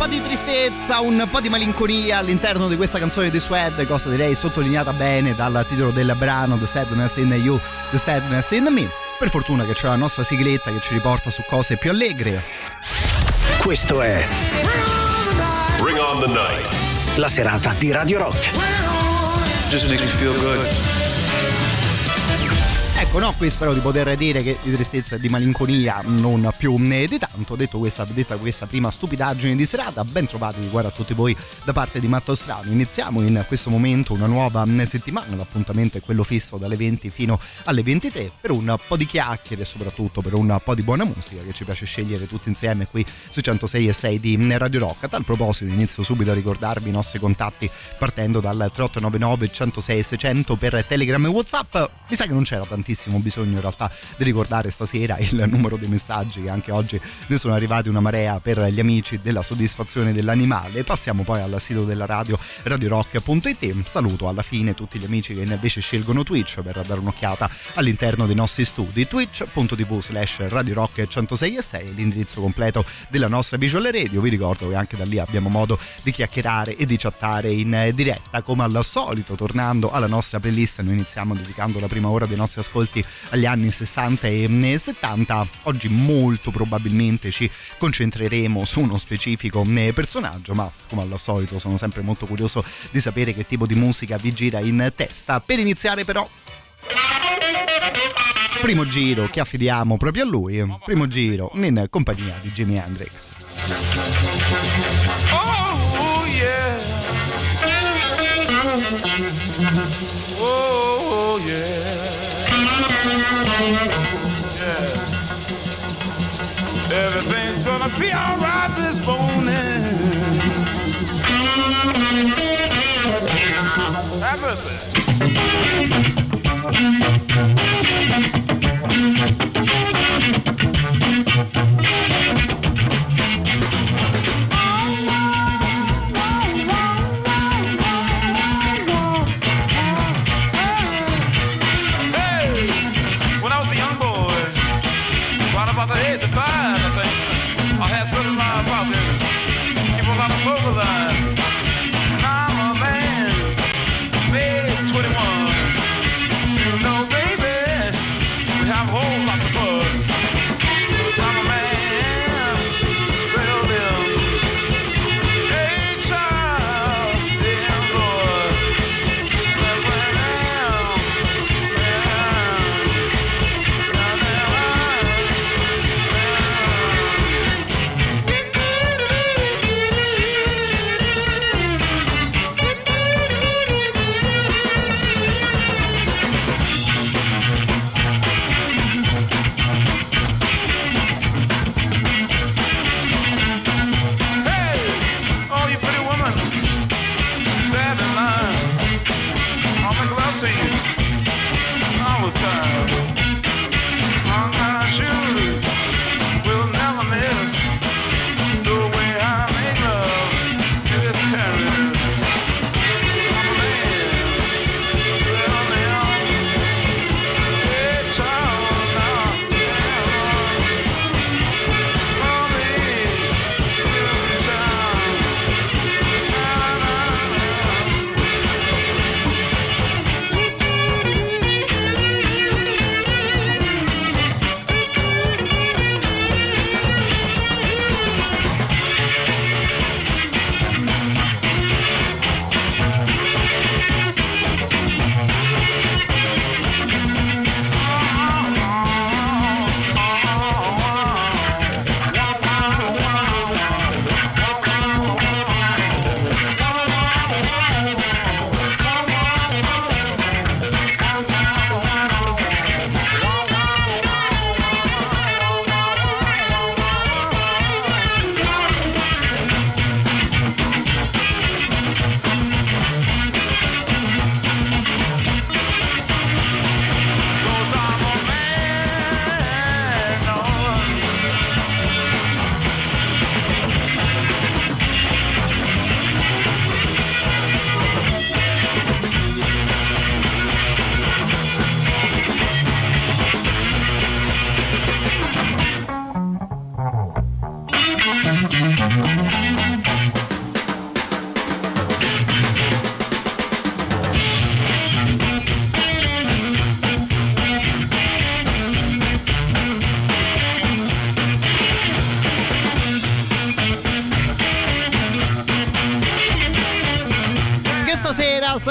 Po' di tristezza, un po' di malinconia all'interno di questa canzone di Swed, cosa direi sottolineata bene dal titolo del brano The Sadness in You, The Sadness in Me. Per fortuna che c'è la nostra sigletta che ci riporta su cose più allegre. Questo è Bring on the night. la serata di Radio Rock. Just makes me feel good. Ecco, no, qui spero di poter dire che di tristezza e di malinconia non più né di tanto. Detto questa, detta questa prima stupidaggine di serata, ben trovati guarda a tutti voi da parte di Matto Strano. Iniziamo in questo momento una nuova settimana, l'appuntamento è quello fisso dalle 20 fino alle 23 per un po' di chiacchiere e soprattutto per un po' di buona musica che ci piace scegliere tutti insieme qui su 106 e 6 di Radio Rock. A tal proposito inizio subito a ricordarvi i nostri contatti partendo dal 3899 106 600 per Telegram e Whatsapp. Mi sa che non c'era tantissimo bisogno in realtà di ricordare stasera il numero dei messaggi che anche oggi ne sono arrivati una marea per gli amici della soddisfazione dell'animale. Passiamo poi al sito della radio radiorock.it. Saluto alla fine tutti gli amici che invece scelgono Twitch per dare un'occhiata all'interno dei nostri studi. twitch.tv slash radiorock 106 e 6 l'indirizzo completo della nostra visual radio. Vi ricordo che anche da lì abbiamo modo di chiacchierare e di chattare in diretta come al solito. Tornando alla nostra playlist, noi iniziamo dedicando la prima ora dei nostri ascolti agli anni 60 e 70. Oggi molto probabilmente ci concentreremo su uno specifico personaggio, ma come al solito sono sempre molto curioso di sapere che tipo di musica vi gira in testa. Per iniziare però primo giro che affidiamo proprio a lui, primo giro in compagnia di Jimi Hendrix. Oh, yeah. Oh, yeah. Everything's gonna be alright this morning. Have.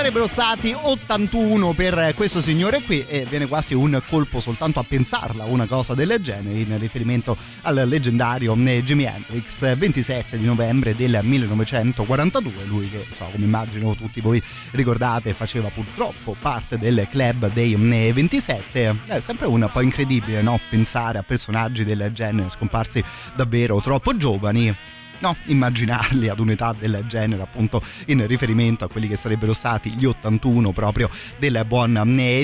Sarebbero stati 81 per questo signore qui e viene quasi un colpo soltanto a pensarla una cosa del genere in riferimento al leggendario Jimi Hendrix 27 di novembre del 1942 lui che insomma, come immagino tutti voi ricordate faceva purtroppo parte del club dei 27 è sempre un po' incredibile no? pensare a personaggi del genere scomparsi davvero troppo giovani no, immaginarli ad un'età del genere, appunto in riferimento a quelli che sarebbero stati gli 81 proprio del buon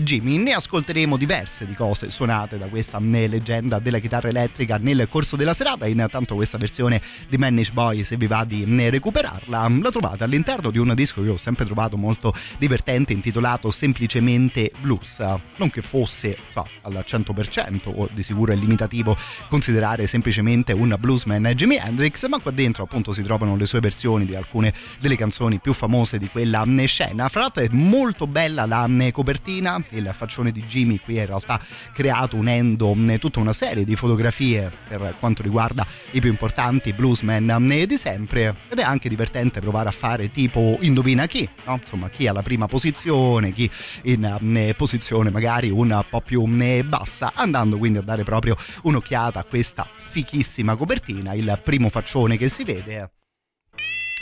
Jimmy. Ne ascolteremo diverse di cose suonate da questa leggenda della chitarra elettrica nel corso della serata. Intanto questa versione di Manish Boy, se vi va di recuperarla, la trovate all'interno di un disco che ho sempre trovato molto divertente intitolato semplicemente Blues. Non che fosse so, al 100% o di sicuro è limitativo considerare semplicemente un bluesman Jimi Hendrix, ma qua dentro dentro appunto si trovano le sue versioni di alcune delle canzoni più famose di quella scena. Fra l'altro è molto bella la copertina, il faccione di Jimmy qui è in realtà creato unendo tutta una serie di fotografie per quanto riguarda i più importanti bluesman di sempre ed è anche divertente provare a fare tipo indovina chi, no? insomma chi ha la prima posizione, chi in posizione magari un po' più bassa, andando quindi a dare proprio un'occhiata a questa fichissima copertina, il primo faccione che si vede è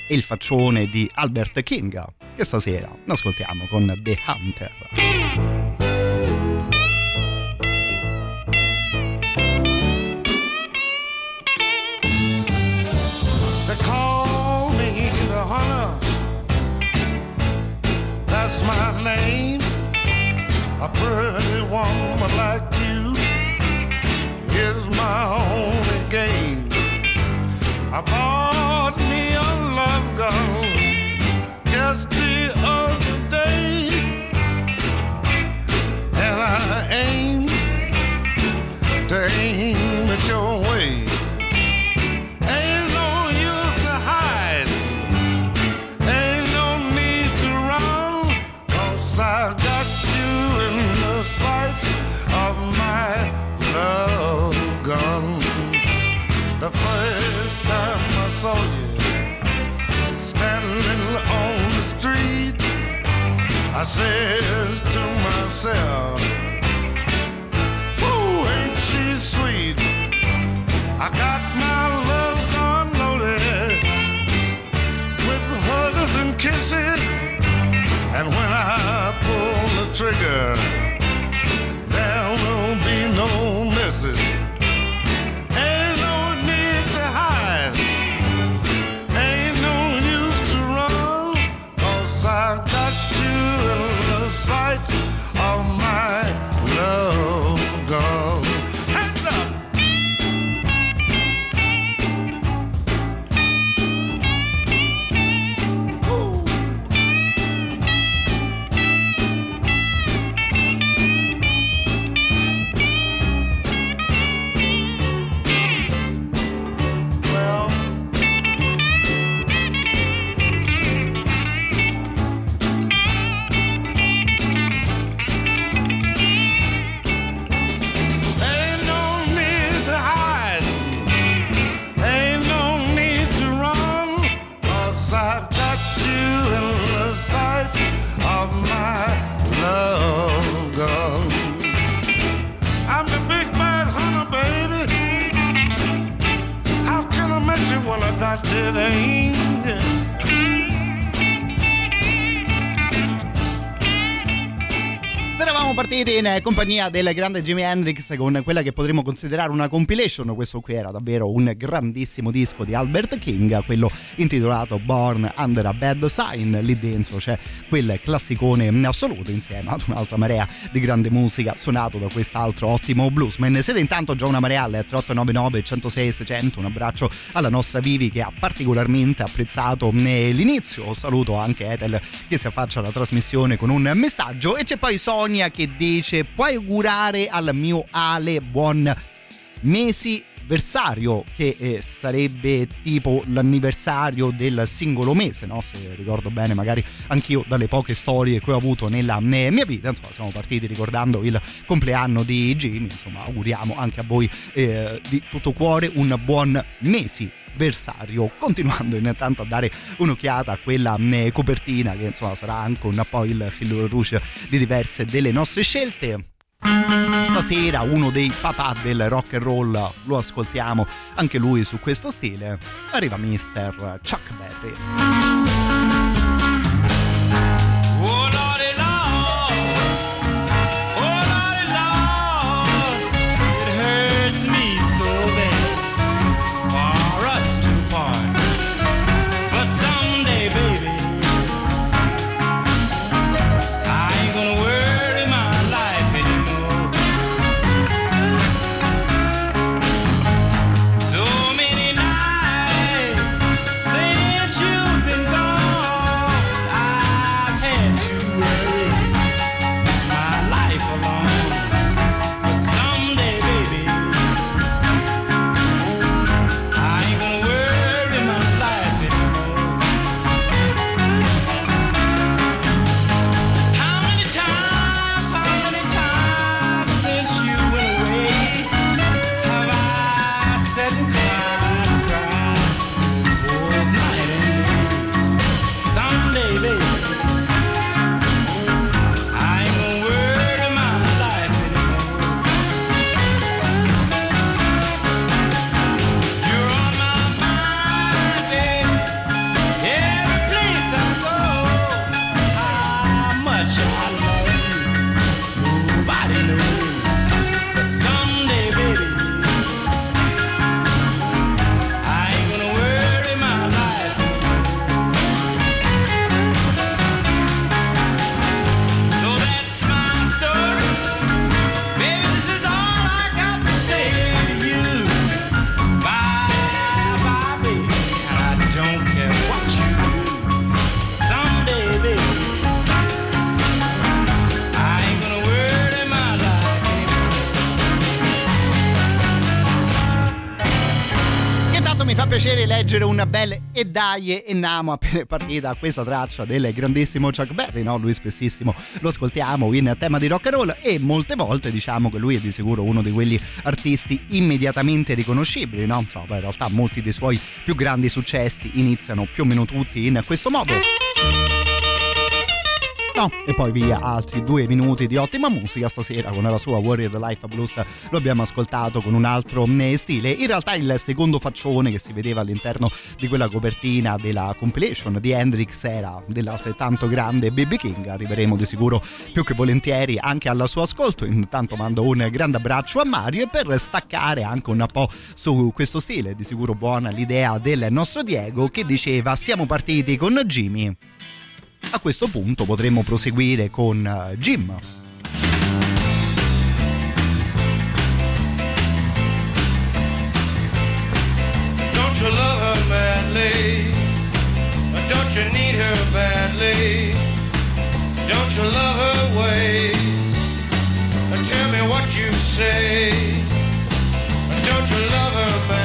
il faccione di Albert King, che stasera ascoltiamo con The Hunter. My name. A pretty woman like you is my only game. I bought I says to myself, Ooh, ain't she sweet? I got my love gun loaded with hugs and kisses, and when I pull the trigger, in compagnia del grande Jimi Hendrix con quella che potremmo considerare una compilation. Questo qui era davvero un grandissimo disco di Albert King, quello intitolato Born Under a Bad Sign. Lì dentro c'è quel classicone assoluto insieme ad un'altra marea di grande musica suonato da quest'altro ottimo bluesman. Siete intanto già una marea alle 3899 106 600. Un abbraccio alla nostra Vivi che ha particolarmente apprezzato l'inizio. Saluto anche Ethel che si affaccia alla trasmissione con un messaggio e c'è poi Sonia che dice puoi augurare al mio Ale buon mesi anniversario che eh, sarebbe tipo l'anniversario del singolo mese, no? se ricordo bene magari anch'io dalle poche storie che ho avuto nella mia vita, insomma siamo partiti ricordando il compleanno di Jimmy, insomma auguriamo anche a voi eh, di tutto cuore un buon mesi avversario continuando intanto a dare un'occhiata a quella eh, copertina che insomma sarà anche un po' il filo rouge di diverse delle nostre scelte Stasera uno dei papà del rock and roll lo ascoltiamo anche lui su questo stile. Arriva Mr. Chuck Berry. Leggere un bel e dai e namo appena partita questa traccia del grandissimo Chuck Berry, no? Lui spessissimo lo ascoltiamo in tema di rock and roll e molte volte diciamo che lui è di sicuro uno di quegli artisti immediatamente riconoscibili, no? Insomma, in realtà molti dei suoi più grandi successi iniziano più o meno tutti in questo modo. No, e poi via altri due minuti di ottima musica stasera con la sua Warrior Life Blues. Lo abbiamo ascoltato con un altro mm, stile. In realtà il secondo faccione che si vedeva all'interno di quella copertina della compilation di Hendrix era dell'altrettanto grande BB King. Arriveremo di sicuro più che volentieri anche al suo ascolto. Intanto mando un grande abbraccio a Mario e per staccare anche un po' su questo stile di sicuro buona l'idea del nostro Diego che diceva siamo partiti con Jimmy a questo punto potremmo proseguire con eh, Jim. Don't you love her badly? Don't you need her badly? Don't you love her ways? Tell me what you say. Don't you love her badly?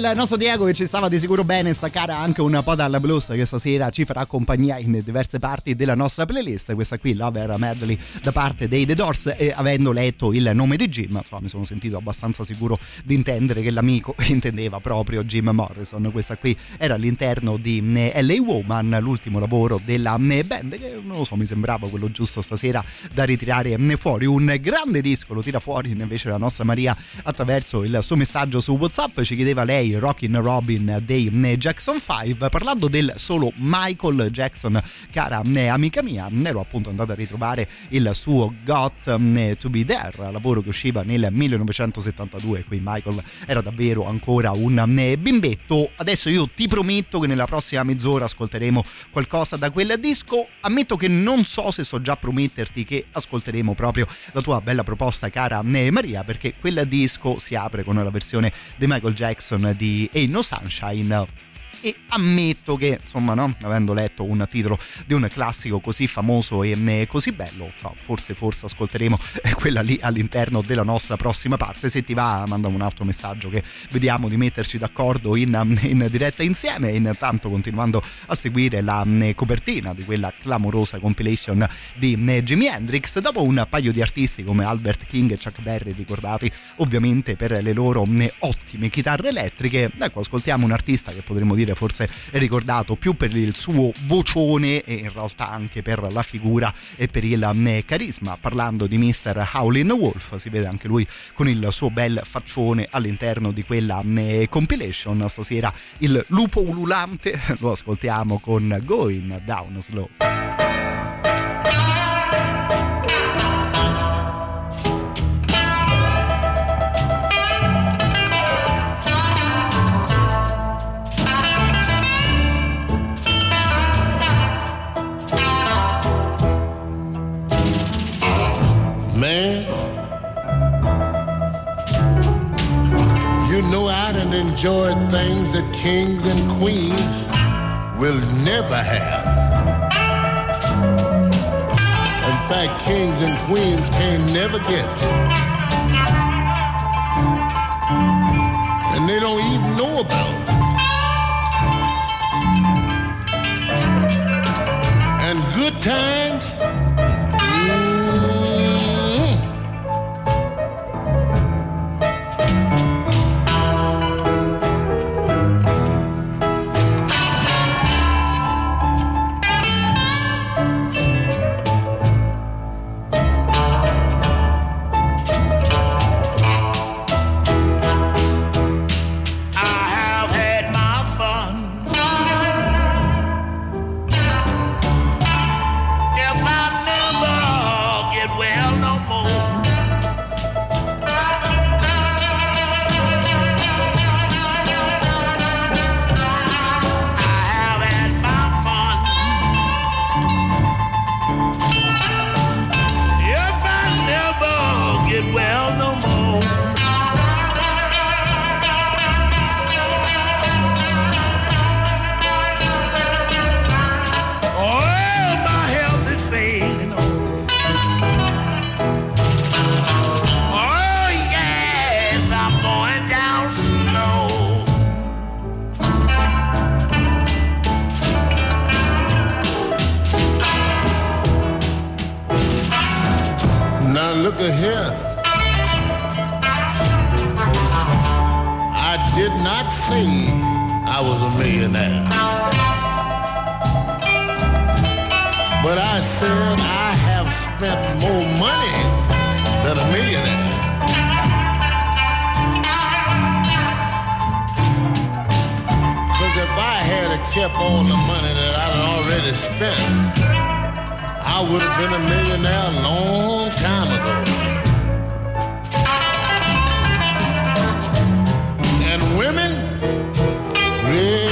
Il nostro Diego che ci stava di sicuro bene staccare anche un po' dalla blues che stasera ci farà compagnia in diverse parti della nostra playlist. Questa qui, Lover Medley da parte dei The Doors e avendo letto il nome di Jim, insomma, mi sono sentito abbastanza sicuro di intendere che l'amico intendeva proprio Jim Morrison. Questa qui era all'interno di eh, LA Woman, l'ultimo lavoro della eh, band che non lo so, mi sembrava quello giusto stasera da ritirare eh, fuori. Un grande disco lo tira fuori invece la nostra Maria attraverso il suo messaggio su WhatsApp, ci chiedeva lei Rockin' Robin dei Jackson 5 parlando del solo Michael Jackson cara amica mia ero appunto andato a ritrovare il suo Got to Be There lavoro che usciva nel 1972 qui Michael era davvero ancora un bimbetto. Adesso io ti prometto che nella prossima mezz'ora ascolteremo qualcosa da quel disco. Ammetto che non so se so già prometterti che ascolteremo proprio la tua bella proposta cara Maria perché quel disco si apre con la versione di Michael Jackson di Ain't No Sunshine e ammetto che insomma no, avendo letto un titolo di un classico così famoso e così bello forse forse ascolteremo quella lì all'interno della nostra prossima parte. Se ti va manda un altro messaggio che vediamo di metterci d'accordo in, in diretta insieme. Intanto continuando a seguire la copertina di quella clamorosa compilation di Jimi Hendrix dopo un paio di artisti come Albert King e Chuck Berry ricordati ovviamente per le loro ottime chitarre elettriche ecco ascoltiamo un artista che potremmo dire forse è ricordato più per il suo vocione e in realtà anche per la figura e per il mm, carisma. Parlando di Mr. Howlin' Wolf, si vede anche lui con il suo bel faccione all'interno di quella mm, compilation. Stasera il lupo ululante lo ascoltiamo con Going Down Slow. Enjoyed things that kings and queens will never have. In fact, kings and queens can never get. And they don't even know about. And good times I was a millionaire. But I said I have spent more money than a millionaire. Cause if I had kept all the money that I'd already spent, I would have been a millionaire a long time ago. In.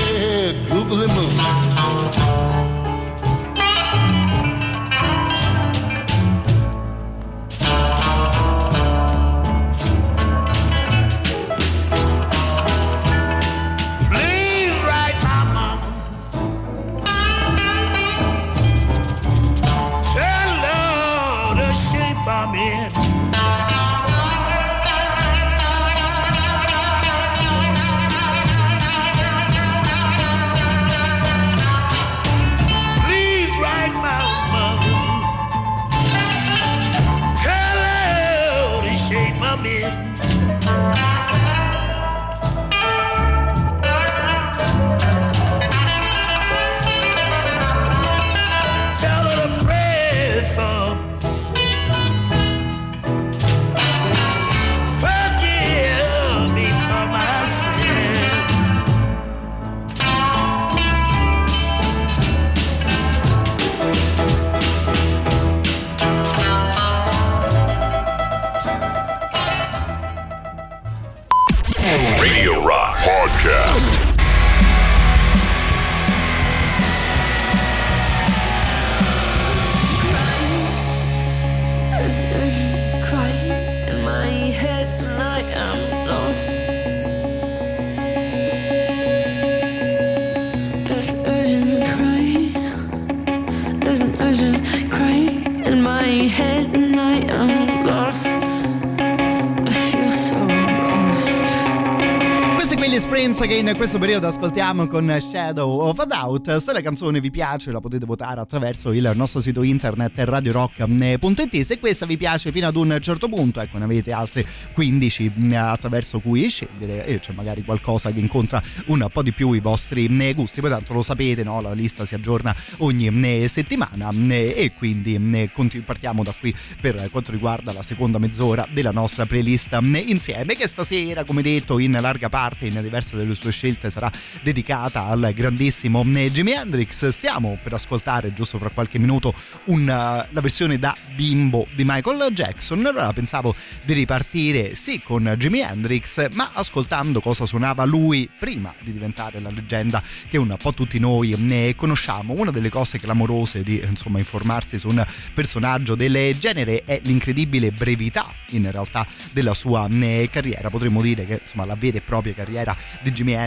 In questo periodo ascoltiamo con Shadow of a Doubt. Se la canzone vi piace la potete votare attraverso il nostro sito internet radiorock.it. Se questa vi piace fino ad un certo punto, ecco ne avete altre 15 mm, attraverso cui scegliere e c'è magari qualcosa che incontra un po' di più i vostri mm, gusti. Poi tanto lo sapete, no? la lista si aggiorna ogni mm, settimana e quindi partiamo da qui per quanto riguarda la seconda mezz'ora della nostra playlist insieme che stasera come detto in larga parte in diverse delle sue scelte sarà dedicata al grandissimo eh, Jimi Hendrix. Stiamo per ascoltare giusto fra qualche minuto una, la versione da bimbo di Michael Jackson. Allora pensavo di ripartire sì con Jimi Hendrix, ma ascoltando cosa suonava lui prima di diventare la leggenda che un po' tutti noi ne conosciamo. Una delle cose clamorose di insomma informarsi su un personaggio del genere è l'incredibile brevità in realtà della sua eh, carriera. Potremmo dire che insomma la vera e propria carriera di Jimi Hendrix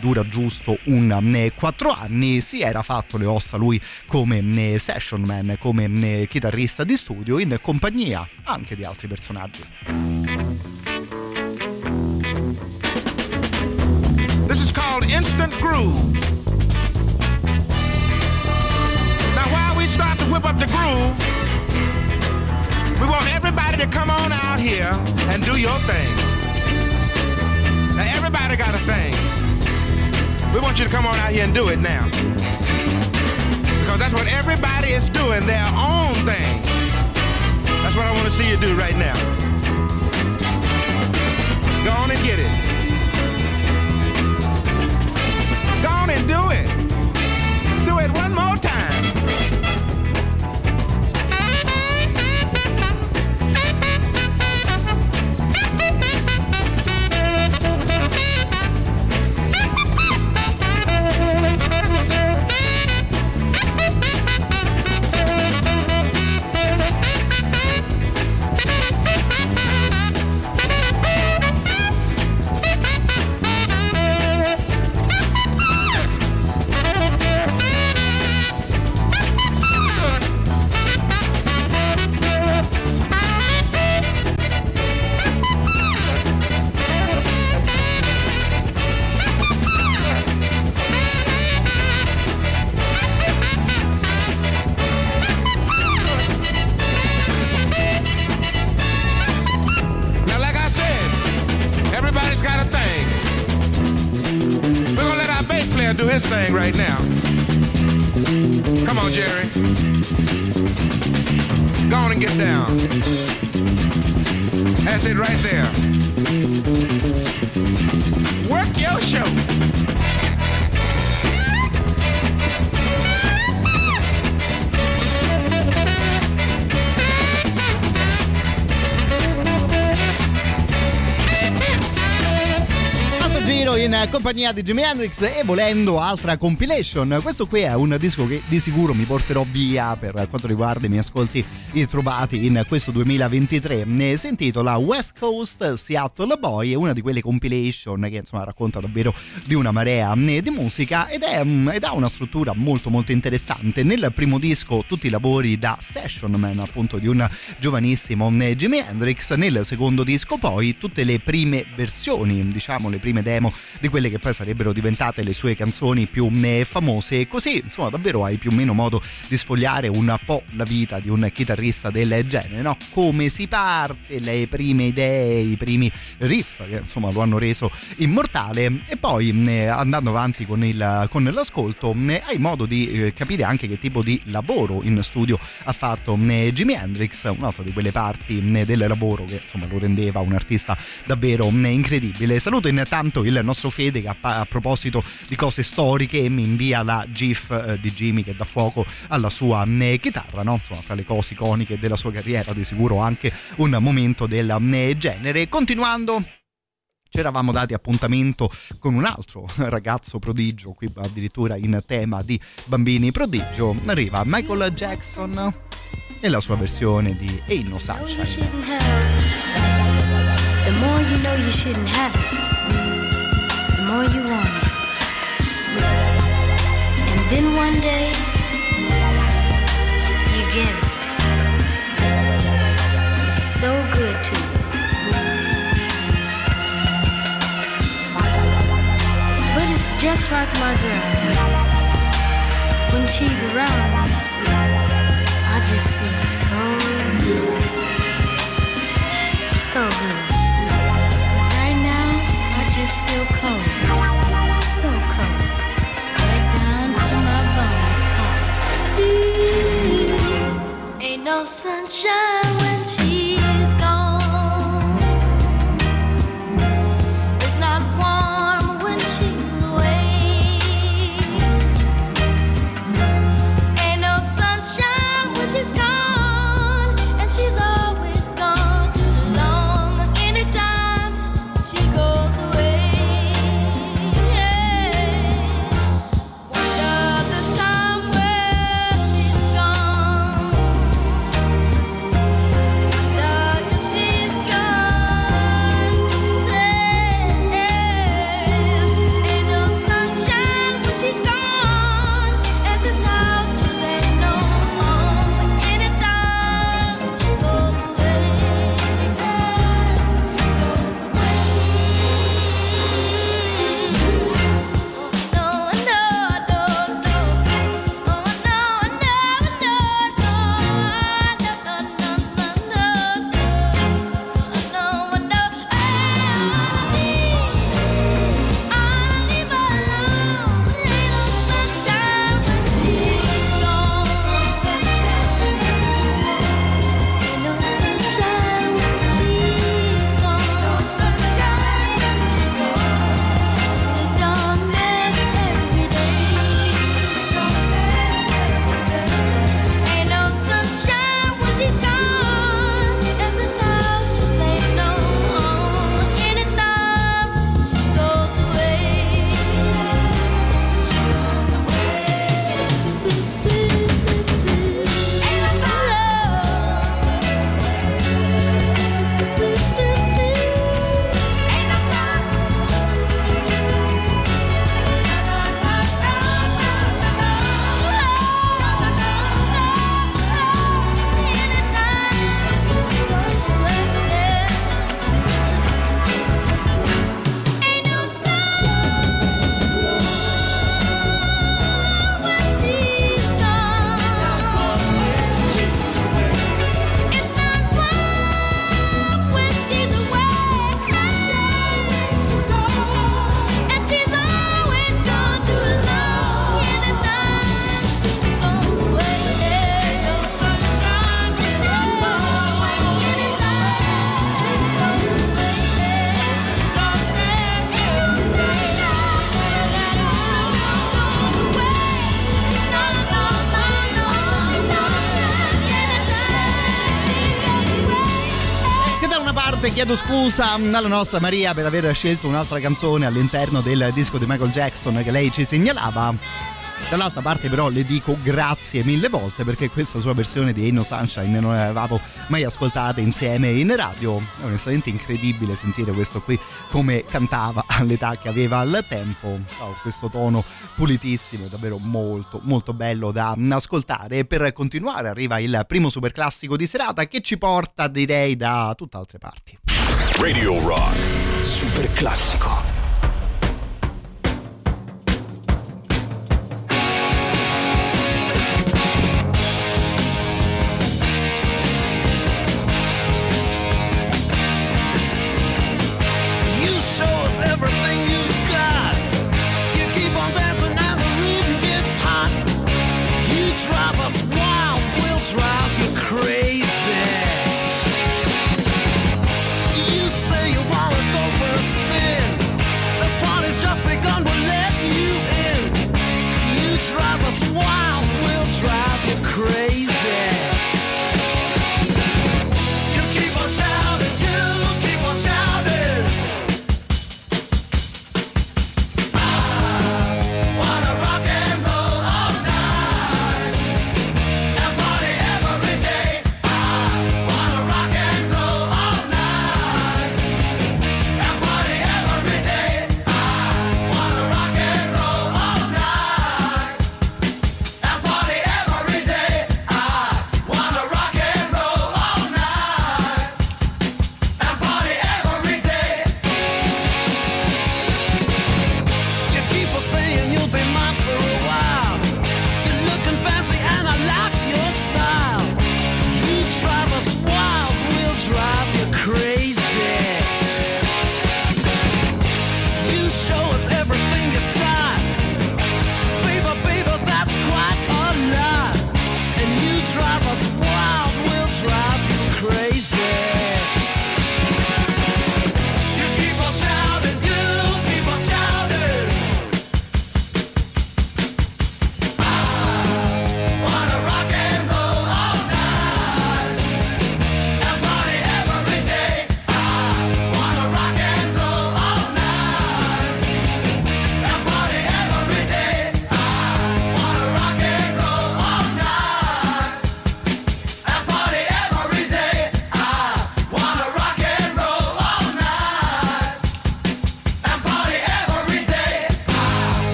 dura giusto un 4 anni. Si era fatto le ossa lui come session man, come chitarrista di studio in compagnia anche di altri personaggi. This is called instant groove. Now while we start to whip up the groove, we want everybody to come on out here and do your thing. Now everybody got a thing. We want you to come on out here and do it now. Because that's what everybody is doing, their own thing. That's what I want to see you do right now. Go on and get it. Go on and do it. Do it one more time. Compagnia di Jimi Hendrix e volendo altra compilation. Questo qui è un disco che di sicuro mi porterò via per quanto riguarda i miei ascolti trovati in questo 2023. Si intitola West Coast Seattle Boy, è una di quelle compilation che insomma racconta davvero di una marea di musica ed, è, ed ha una struttura molto molto interessante. Nel primo disco tutti i lavori da session man appunto di un giovanissimo Jimi Hendrix, nel secondo disco poi tutte le prime versioni, diciamo le prime demo di quelle che poi sarebbero diventate le sue canzoni più eh, famose. E così insomma davvero hai più o meno modo di sfogliare un po' la vita di un chitarrista del genere no? come si parte? Le prime idee i primi riff che insomma lo hanno reso immortale. E poi eh, andando avanti con, il, con l'ascolto eh, hai modo di capire anche che tipo di lavoro in studio ha fatto Jimi Hendrix un'altra di quelle parti del lavoro che insomma lo rendeva un artista davvero incredibile. Saluto intanto il nostro Fede che a, a, proposito di cose storiche mi invia la GIF eh, di Jimmy che dà fuoco alla sua eh, chitarra, no? Insomma, fra le cose iconiche della sua carriera, di sicuro anche un momento del eh, genere. Continuando ci eravamo dati appuntamento con un altro ragazzo prodigio, qui addirittura in tema di bambini prodigio. Arriva Michael Jackson e la sua versione di Ain't No Sunshine. more you want it. And then one day, you get it. It's so good to you. But it's just like my girl. When she's around me, I just feel so good. So good. But right now, I just feel cold. sunshine when tears Chiedo scusa mm, alla nostra Maria per aver scelto un'altra canzone all'interno del disco di Michael Jackson che lei ci segnalava. Dall'altra parte però le dico grazie mille volte perché questa sua versione di Inno Sunshine non l'avevamo mai ascoltata insieme in radio. È onestamente incredibile sentire questo qui come cantava all'età che aveva al tempo. Oh, questo tono pulitissimo, è davvero molto molto bello da ascoltare. E per continuare arriva il primo super classico di serata che ci porta direi da tutt'altre parti. Radio Rock, super classico. right.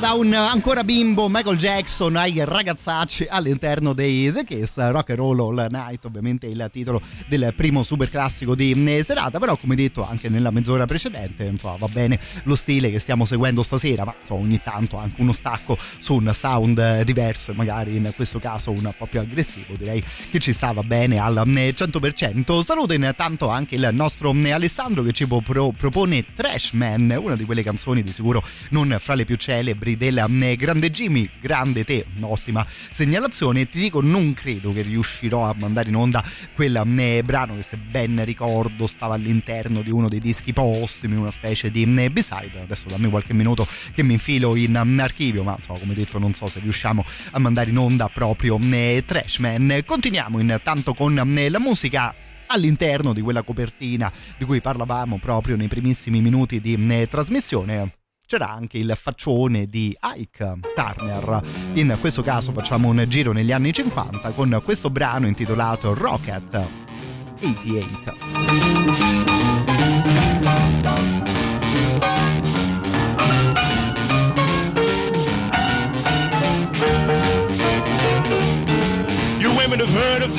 Da un ancora bimbo Michael Jackson ai ragazzacci all'interno dei The Kiss, Rock and Roll All Night, ovviamente il titolo del primo super classico di eh, serata, però come detto anche nella mezz'ora precedente, insomma, va bene lo stile che stiamo seguendo stasera, ma insomma, ogni tanto anche uno stacco su un sound diverso e magari in questo caso un po' più aggressivo, direi che ci stava bene al 100%. Saluto intanto anche il nostro Alessandro che ci pro- propone Trashman, una di quelle canzoni di sicuro non fra le più celebri del grande Jimmy, grande te, ottima segnalazione. Ti dico, non credo che riuscirò a mandare in onda quel brano che se ben ricordo stava all'interno di uno dei dischi postumi, una specie di B-side. Adesso dammi qualche minuto che mi infilo in archivio, ma insomma, come detto non so se riusciamo a mandare in onda proprio Trashman. Continuiamo intanto con la musica all'interno di quella copertina di cui parlavamo proprio nei primissimi minuti di trasmissione c'era anche il faccione di Ike Turner. In questo caso facciamo un giro negli anni 50 con questo brano intitolato Rocket 88.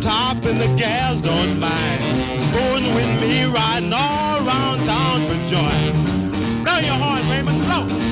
top, and the gals don't mind. Sporting with me, riding all around town for joy. Blow your horn, Raymond, blow.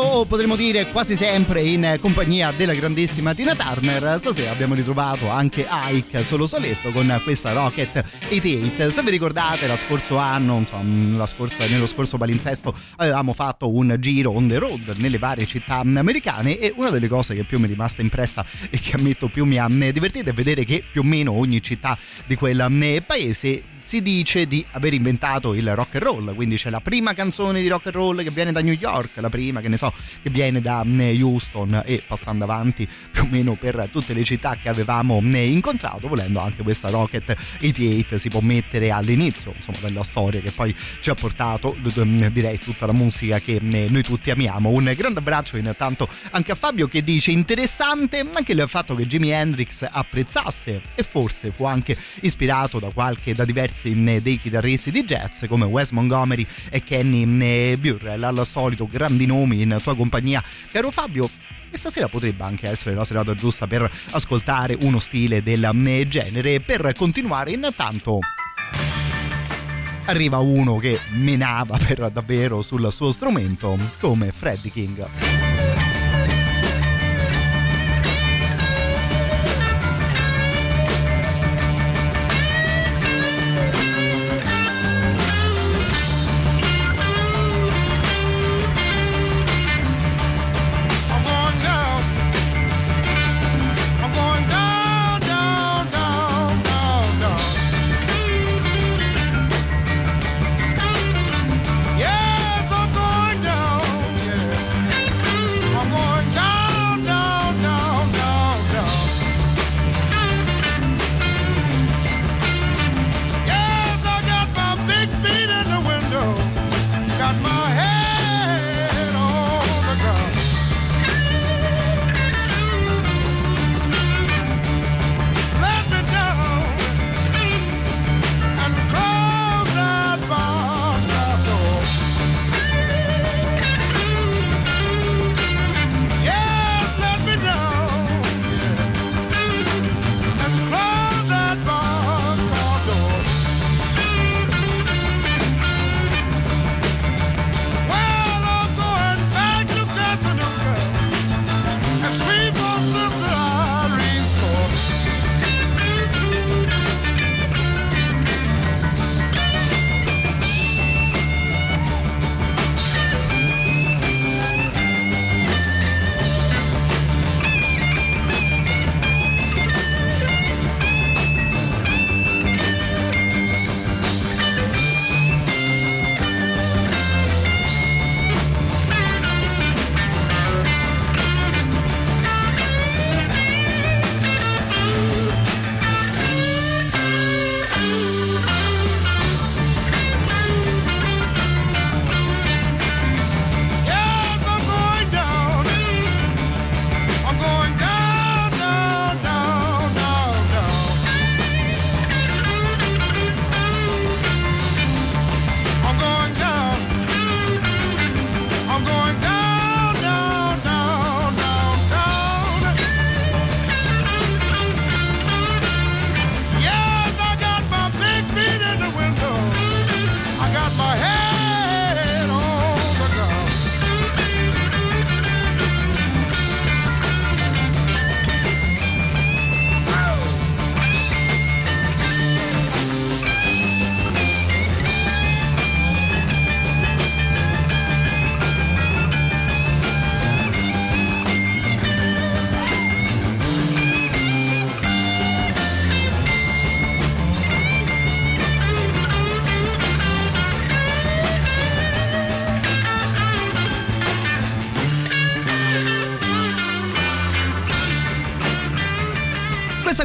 O potremmo dire quasi sempre in compagnia della grandissima Tina Turner. Stasera abbiamo ritrovato anche Ike solo soletto con questa Rocket 88. Se vi ricordate, lo scorso anno, insomma, scorsa, nello scorso palinsesto, avevamo fatto un giro on the road nelle varie città americane e una delle cose che più mi è rimasta impressa e che ammetto più mi ha divertito è vedere che più o meno ogni città di quel paese si dice di aver inventato il rock and roll, quindi c'è la prima canzone di rock and roll che viene da New York, la prima che ne so che viene da mm, Houston e passando avanti più o meno per tutte le città che avevamo mm, incontrato, volendo anche questa Rocket 88 si può mettere all'inizio insomma della storia che poi ci ha portato mm, direi tutta la musica che noi tutti amiamo. Un grande abbraccio intanto anche a Fabio che dice interessante anche il fatto che Jimi Hendrix apprezzasse e forse fu anche ispirato da qualche da diversi dei chitarristi di jazz come Wes Montgomery e Kenny Burrell al solito grandi nomi in tua compagnia. Caro Fabio e stasera potrebbe anche essere la serata giusta per ascoltare uno stile del genere per continuare intanto. Arriva uno che menava per davvero sul suo strumento come Freddie King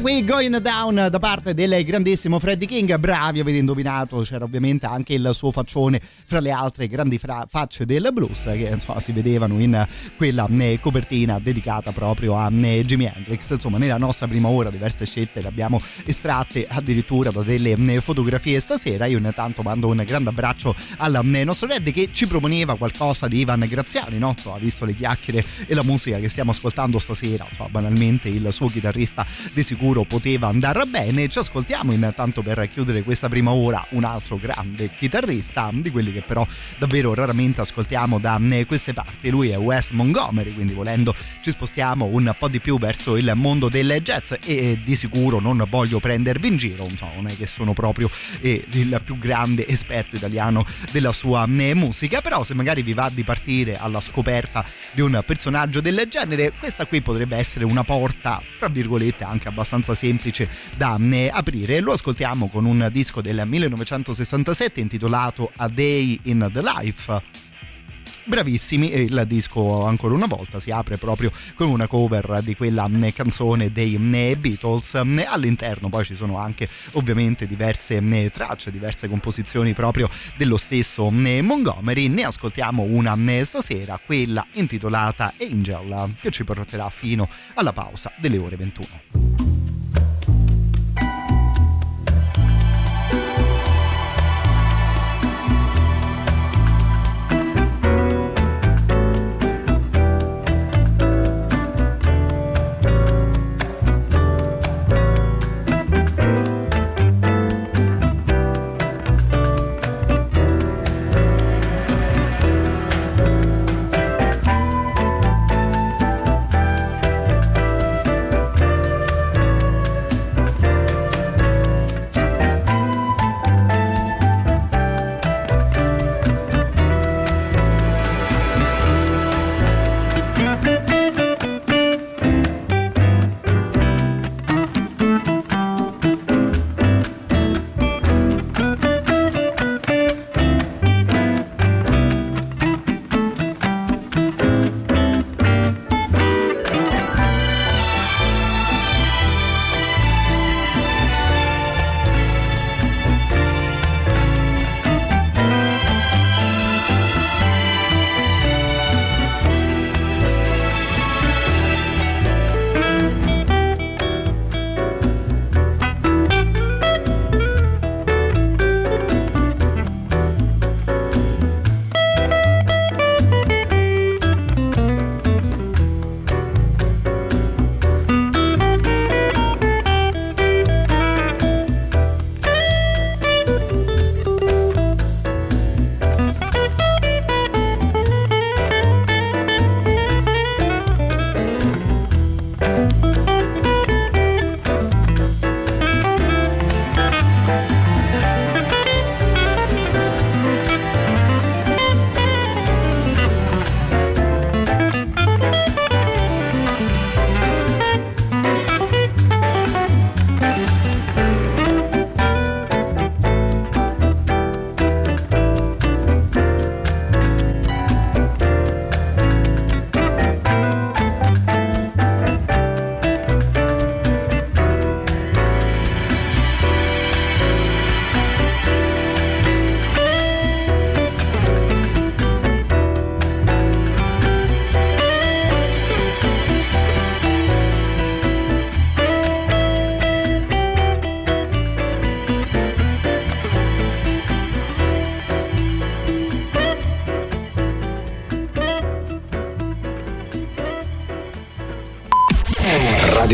Qui Going Down da parte del grandissimo Freddie King, bravi avete indovinato, c'era ovviamente anche il suo faccione fra le altre grandi fra- facce del blues che insomma si vedevano in quella eh, copertina dedicata proprio a eh, Jimi Hendrix. Insomma, nella nostra prima ora diverse scelte le abbiamo estratte addirittura da delle eh, fotografie stasera. Io intanto mando un grande abbraccio al nostro Red che ci proponeva qualcosa di Ivan Graziani, no? Insomma, visto le chiacchiere e la musica che stiamo ascoltando stasera, insomma, banalmente il suo chitarrista di sicuro poteva andare bene. Ci ascoltiamo intanto per chiudere questa prima ora un altro grande chitarrista, di quelli che però davvero raramente ascoltiamo da eh, queste parti. Lui è Wes Montgomery, quindi volendo ci spostiamo un po' di più verso il mondo del jazz e di sicuro non voglio prendervi in giro, non è che sono proprio eh, il più grande esperto italiano della sua eh, musica, però se magari vi va di partire alla scoperta di un personaggio del genere, questa qui potrebbe essere una porta, tra virgolette, anche abbastanza semplice da eh, aprire. Lo ascoltiamo con un disco del 1967 intitolato A Day in the Life. Bravissimi il disco ancora una volta si apre proprio con una cover di quella canzone dei Beatles. All'interno poi ci sono anche ovviamente diverse tracce diverse composizioni proprio dello stesso Montgomery. Ne ascoltiamo una stasera quella intitolata Angel che ci porterà fino alla pausa delle ore 21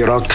Rock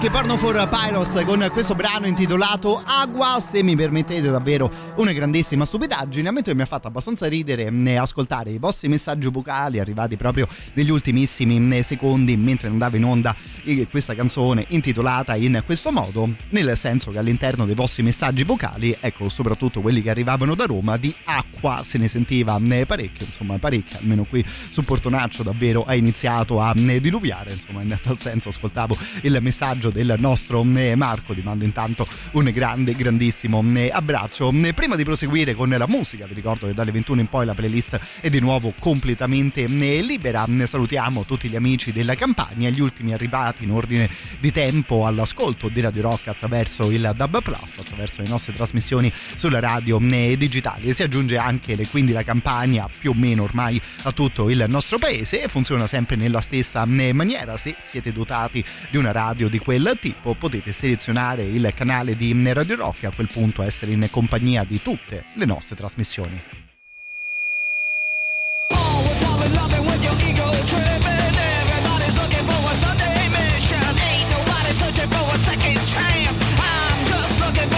anche Porno for Pyros con questo brano intitolato Agua, se mi permettete davvero una grandissima stupidaggine, a me mi ha fatto abbastanza ridere mh, ascoltare i vostri messaggi vocali arrivati proprio negli ultimissimi mh, secondi mentre andava in onda eh, questa canzone intitolata in questo modo, nel senso che all'interno dei vostri messaggi vocali, ecco soprattutto quelli che arrivavano da Roma, di acqua qua se ne sentiva eh, parecchio, insomma parecchio, almeno qui su Portonaccio davvero ha iniziato a eh, diluviare, insomma in tal senso. Ascoltavo il messaggio del nostro eh, Marco, ti mando intanto un grande, grandissimo abbraccio. Prima di proseguire con la musica, vi ricordo che dalle 21 in poi la playlist è di nuovo completamente libera, salutiamo tutti gli amici della campagna, gli ultimi arrivati in ordine di tempo all'ascolto di Radio Rock attraverso il DAB Plus, attraverso le nostre trasmissioni sulla radio digitale si aggiunge anche le- quindi la campagna più o meno ormai a tutto il nostro paese e funziona sempre nella stessa eh, maniera se siete dotati di una radio di quel tipo potete selezionare il canale di eh, Radio Rock e a quel punto essere in compagnia di tutte le nostre trasmissioni.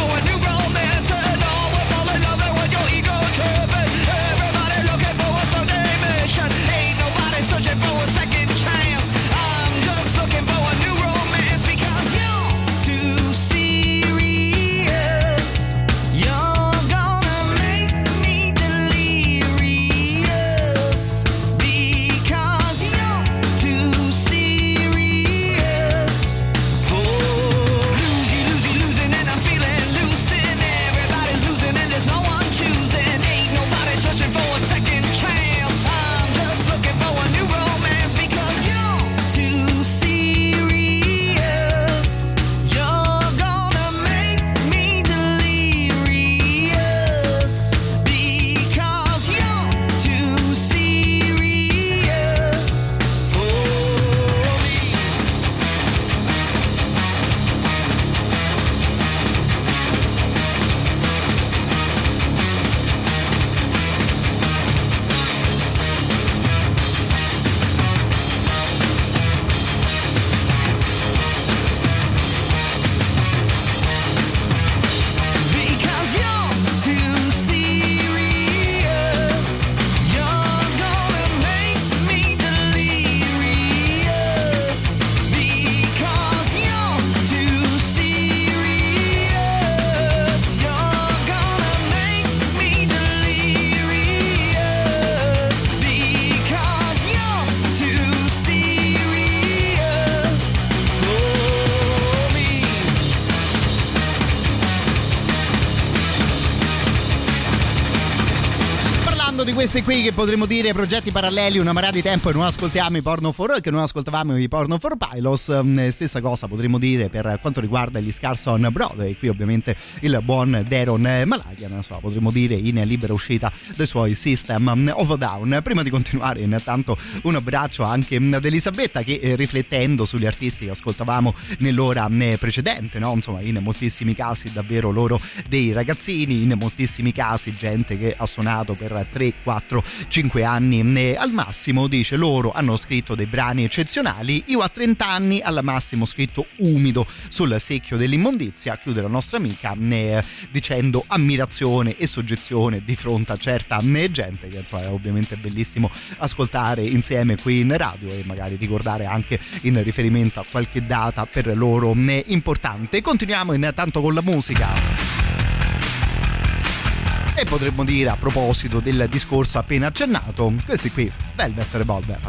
You're questi qui che potremmo dire progetti paralleli, una marea di tempo e non ascoltiamo i porno for che non ascoltavamo i porno for pilos, mm, stessa cosa potremmo dire per quanto riguarda gli Scarson Brothers, qui ovviamente il buon Daron Malakian, insomma, potremmo dire in libera uscita dei suoi System of Down. Prima di continuare intanto un abbraccio anche ad Elisabetta che eh, riflettendo sugli artisti che ascoltavamo nell'ora eh, precedente, no? insomma in moltissimi casi davvero loro dei ragazzini, in moltissimi casi gente che ha suonato per 3, 4, 5 anni al massimo, dice loro hanno scritto dei brani eccezionali, io a 30 anni al massimo scritto umido sul secchio dell'immondizia, chiude la nostra amica eh, dicendo ammirazione e soggezione di fronte a certa eh, gente che insomma, è ovviamente bellissimo ascoltare insieme qui in radio e magari ricordare anche in riferimento a qualche data per loro eh, importante. Continuiamo intanto con la musica. E potremmo dire a proposito del discorso appena accennato, questi qui, Velvet Revolver.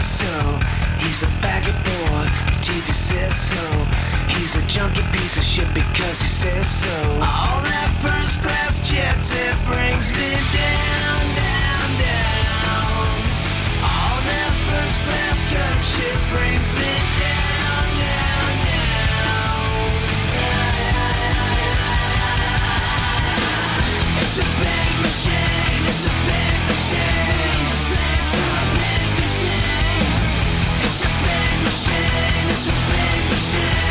So. He's a boy, the TV says so. He's a junky piece of shit because he says so. All that first class jets, it brings me down, down, down. First class shit brings me down, down, down. It's a big machine, it's a big machine. Slaves to a big machine. It's a big machine, it's a big machine.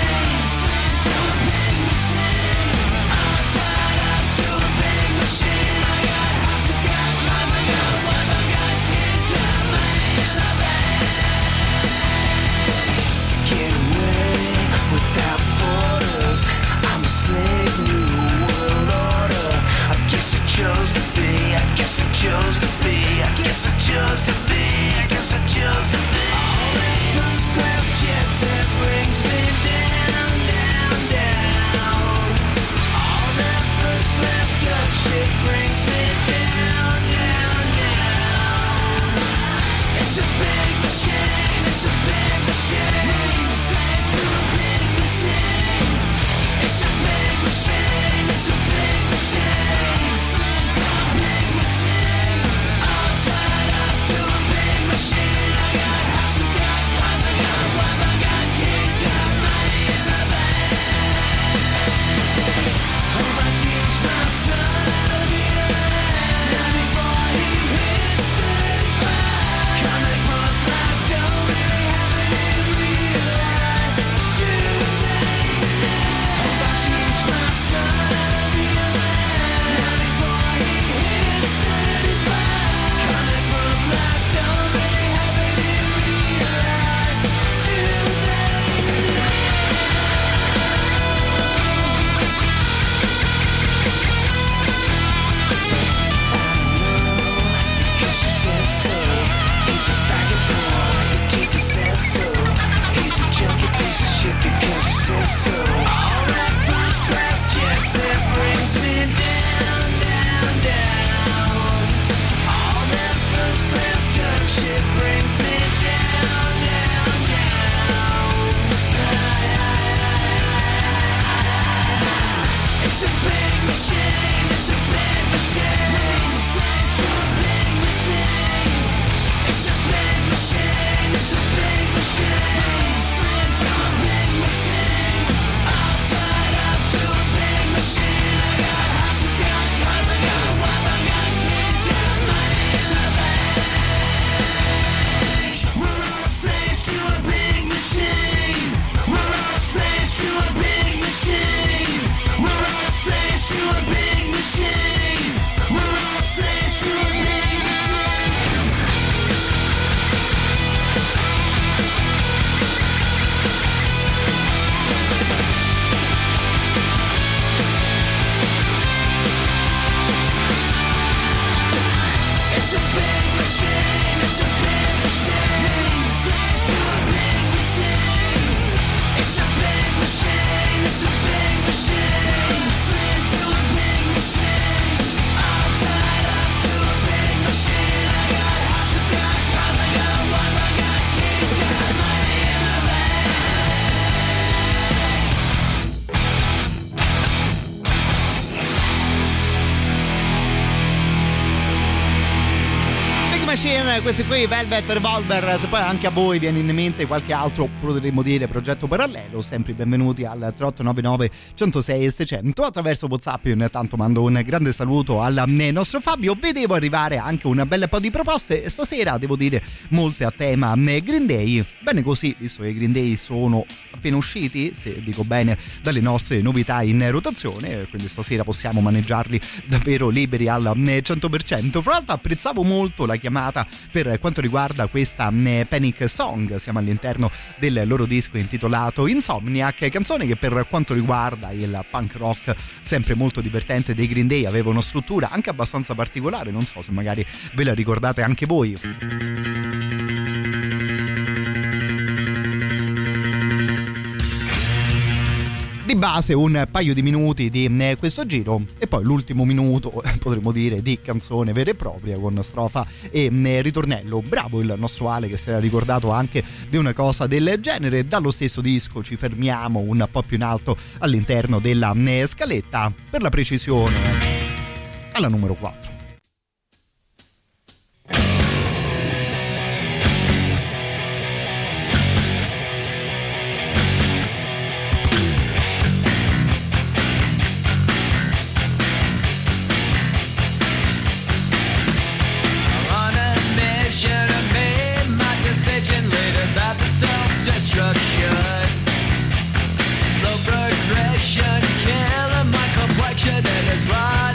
Chose to be. I guess I chose to be. I guess I chose to be. I guess I chose to be. All that first class jet set brings me down, down, down. All that first class junk shit brings me down, down, down. It's a big machine. It's a big shit because you says so. All that first class jet set brings me down, down, down. All that first class junk shit brings me down, down, down. It's a big machine. Questi qui Velvet Revolver, se poi anche a voi viene in mente qualche altro, potremmo dire, progetto parallelo, sempre benvenuti al 3899 106 e 600 attraverso Whatsapp, io intanto mando un grande saluto al eh, nostro Fabio, vedevo arrivare anche un bel po' di proposte stasera devo dire molte a tema eh, Green Day, bene così, visto che i Green Day sono appena usciti, se dico bene, dalle nostre novità in rotazione, quindi stasera possiamo maneggiarli davvero liberi al eh, 100%. Fra l'altro apprezzavo molto la chiamata per quanto riguarda questa eh, Panic Song, siamo all'interno del loro disco intitolato Insomniac, canzone che per quanto riguarda il punk rock sempre molto divertente dei Green Day aveva una struttura anche abbastanza particolare, non so se magari ve la ricordate anche voi. Di base un paio di minuti di eh, questo giro e poi l'ultimo minuto potremmo dire di canzone vera e propria con strofa e eh, ritornello. Bravo il nostro Ale che si era ricordato anche di una cosa del genere. Dallo stesso disco ci fermiamo un po' più in alto all'interno della eh, scaletta. Per la precisione alla numero 4 destruction. Low progression, killing my complexion and it's. life.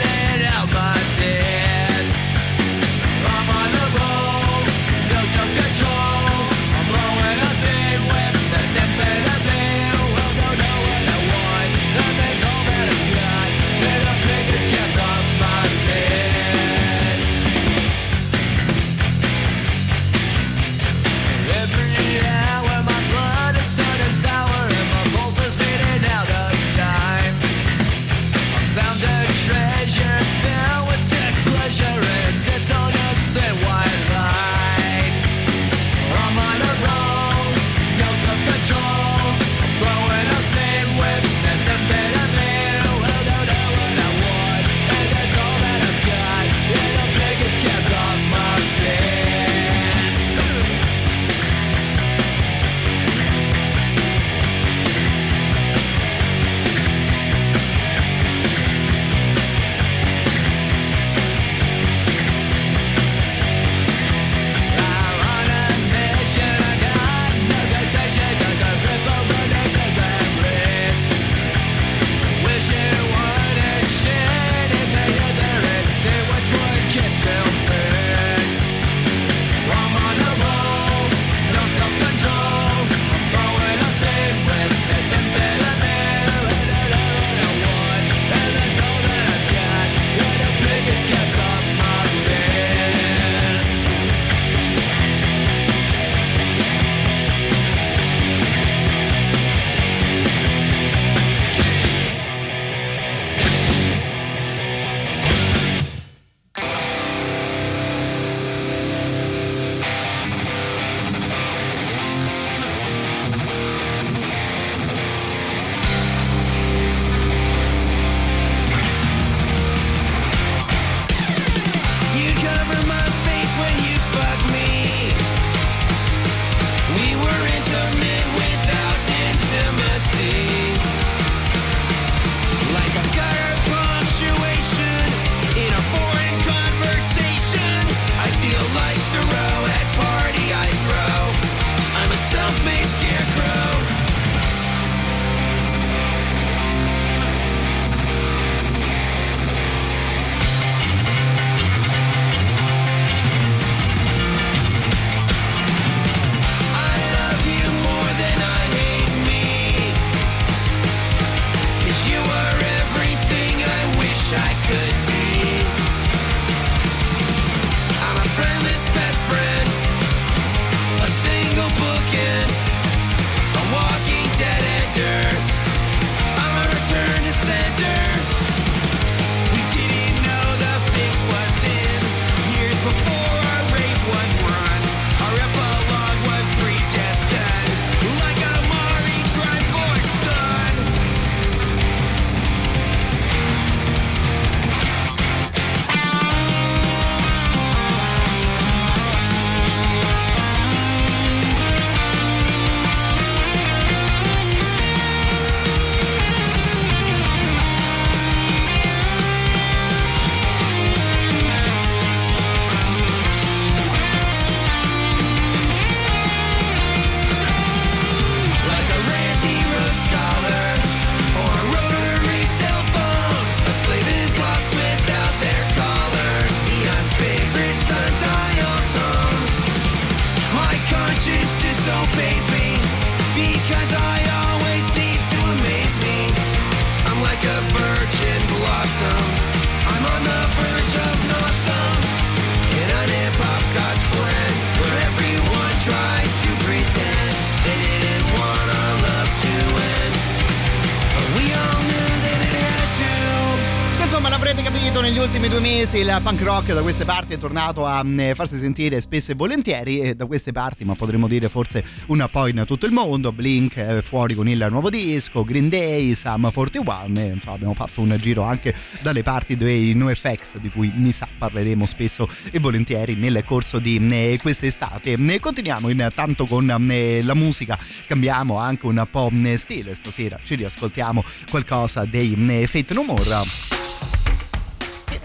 Mesi il punk rock da queste parti è tornato a mm, farsi sentire spesso e volentieri e da queste parti, ma potremmo dire forse un po' in tutto il mondo. Blink è fuori con il nuovo disco, Green Day, Sam 41 e insomma, abbiamo fatto un giro anche dalle parti dei NoFX di cui mi sa parleremo spesso e volentieri nel corso di mm, quest'estate. Mm, Continuiamo intanto con la musica, cambiamo anche un po' stile stasera, ci riascoltiamo qualcosa dei Fate No More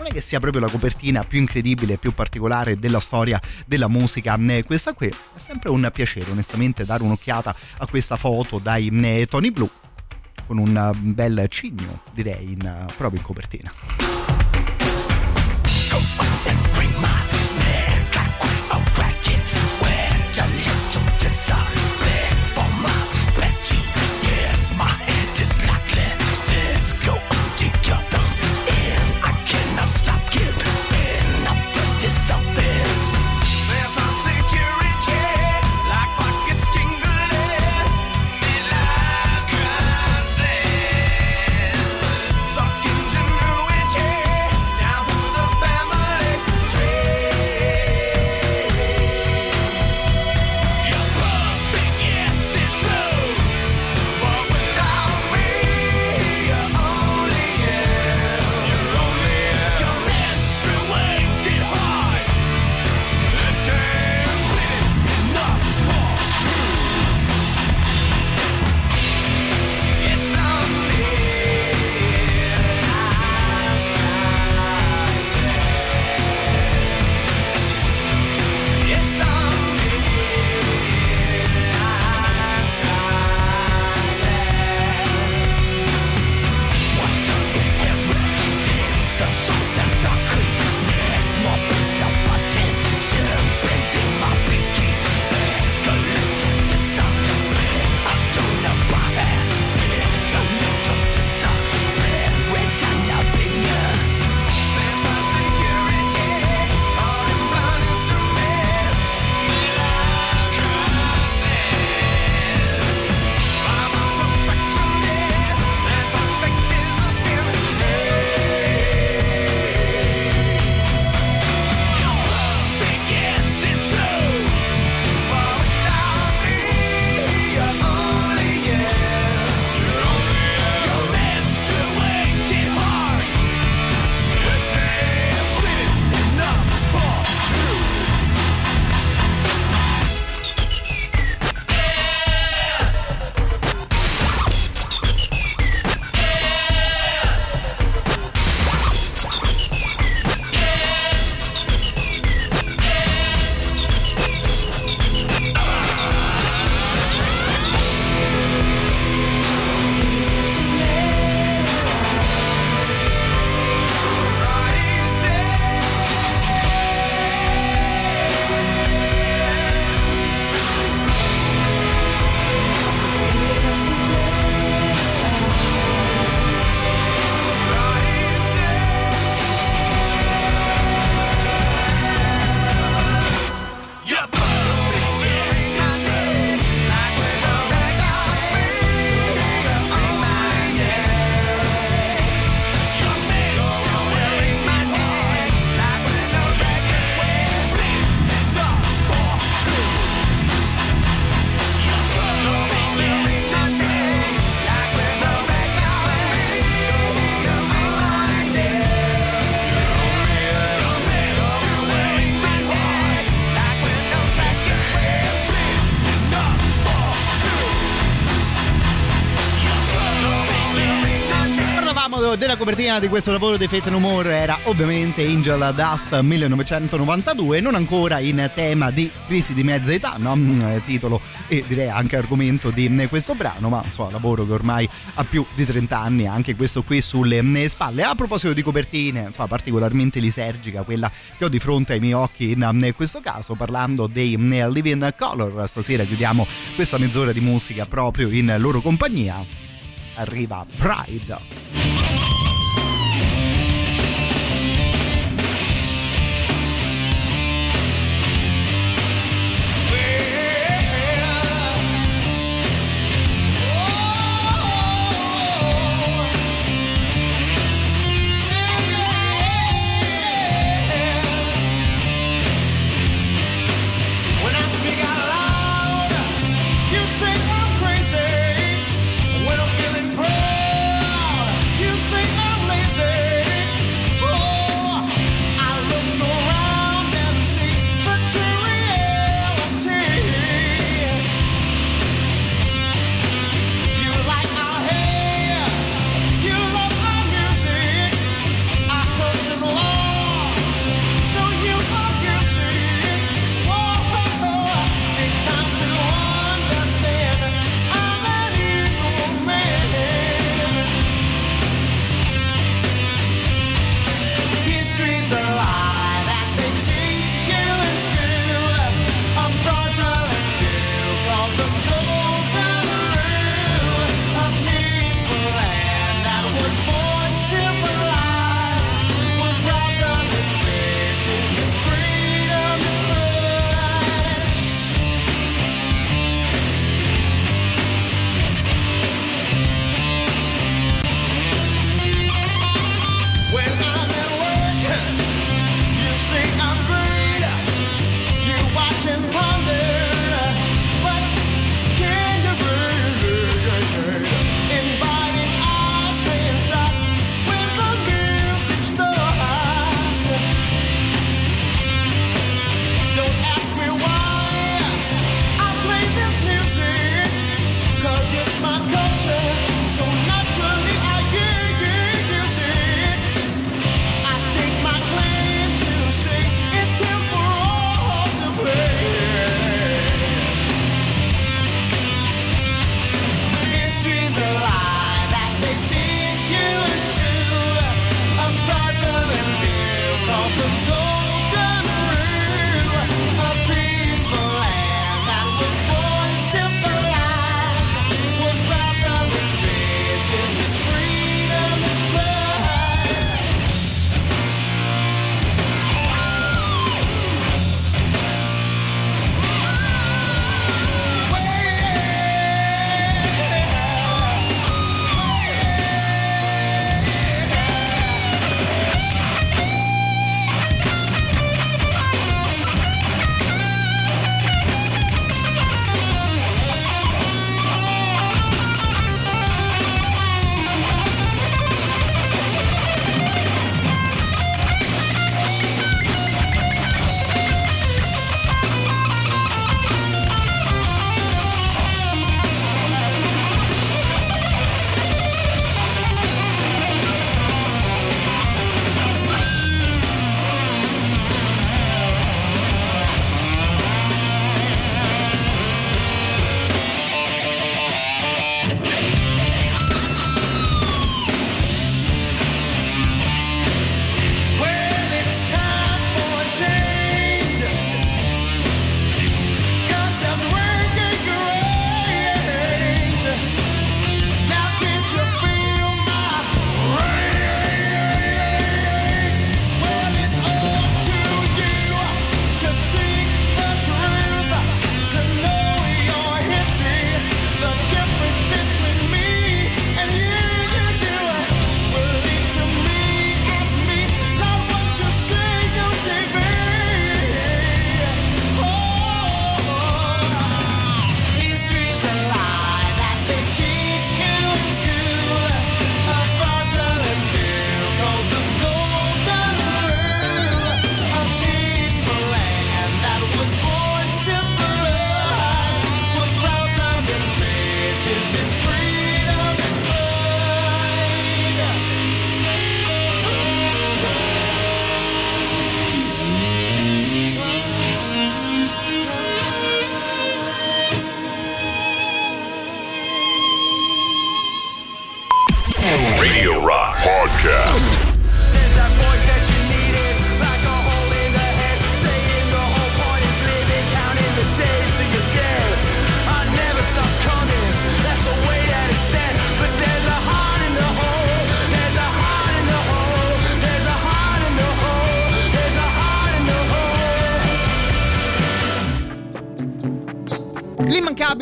è che sia proprio la copertina più incredibile e più particolare della storia della musica. Eh, questa qui è sempre un piacere onestamente dare un'occhiata a questa foto dai eh, Tony Blue con un eh, bel cigno direi in, eh, proprio in copertina della copertina di questo lavoro dei Fate No More era ovviamente Angel Dust 1992, non ancora in tema di crisi di mezza età, no? Mm, eh, titolo e direi anche argomento di mm, questo brano, ma insomma lavoro che ormai ha più di 30 anni, anche questo qui sulle mm, spalle. A proposito di copertine, insomma particolarmente lisergica, quella che ho di fronte ai miei occhi in questo caso, parlando dei Living Color, stasera chiudiamo questa mezz'ora di musica proprio in loro compagnia. Arriva Pride.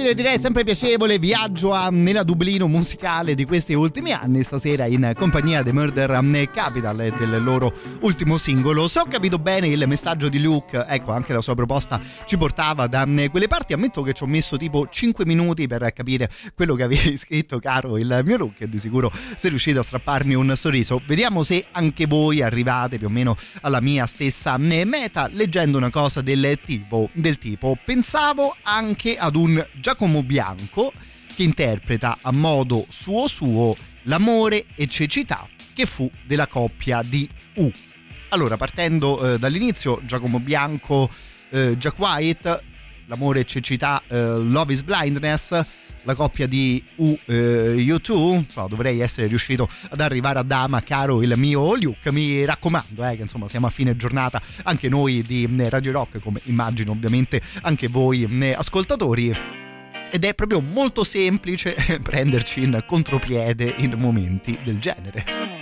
L'immancabile, direi sempre piacevole viaggio a- nella Dublino musicale di questi ultimi anni, stasera in compagnia dei Murder Capital e del loro ultimo singolo. Se ho capito bene il messaggio di Luke, ecco anche la sua proposta ci portava da eh, quelle parti. Ammetto che ci ho messo tipo 5 minuti per capire quello che avevi scritto, caro il mio Luke, e di sicuro sei riuscito a strapparmi un sorriso. Vediamo se anche voi arrivate più o meno alla mia stessa eh, meta leggendo una cosa del tipo, del tipo pensavo anche ad un Giacomo Bianco che interpreta a modo suo suo l'amore e cecità che fu della coppia di U. Allora, partendo eh, dall'inizio, Giacomo Bianco, eh, Jack White, l'amore e cecità, eh, Love is Blindness, la coppia di U, eh, U2, insomma, dovrei essere riuscito ad arrivare a Dama, caro il mio Luke, mi raccomando, eh, che insomma siamo a fine giornata anche noi di eh, Radio Rock, come immagino ovviamente anche voi eh, ascoltatori ed è proprio molto semplice prenderci in contropiede in momenti del genere.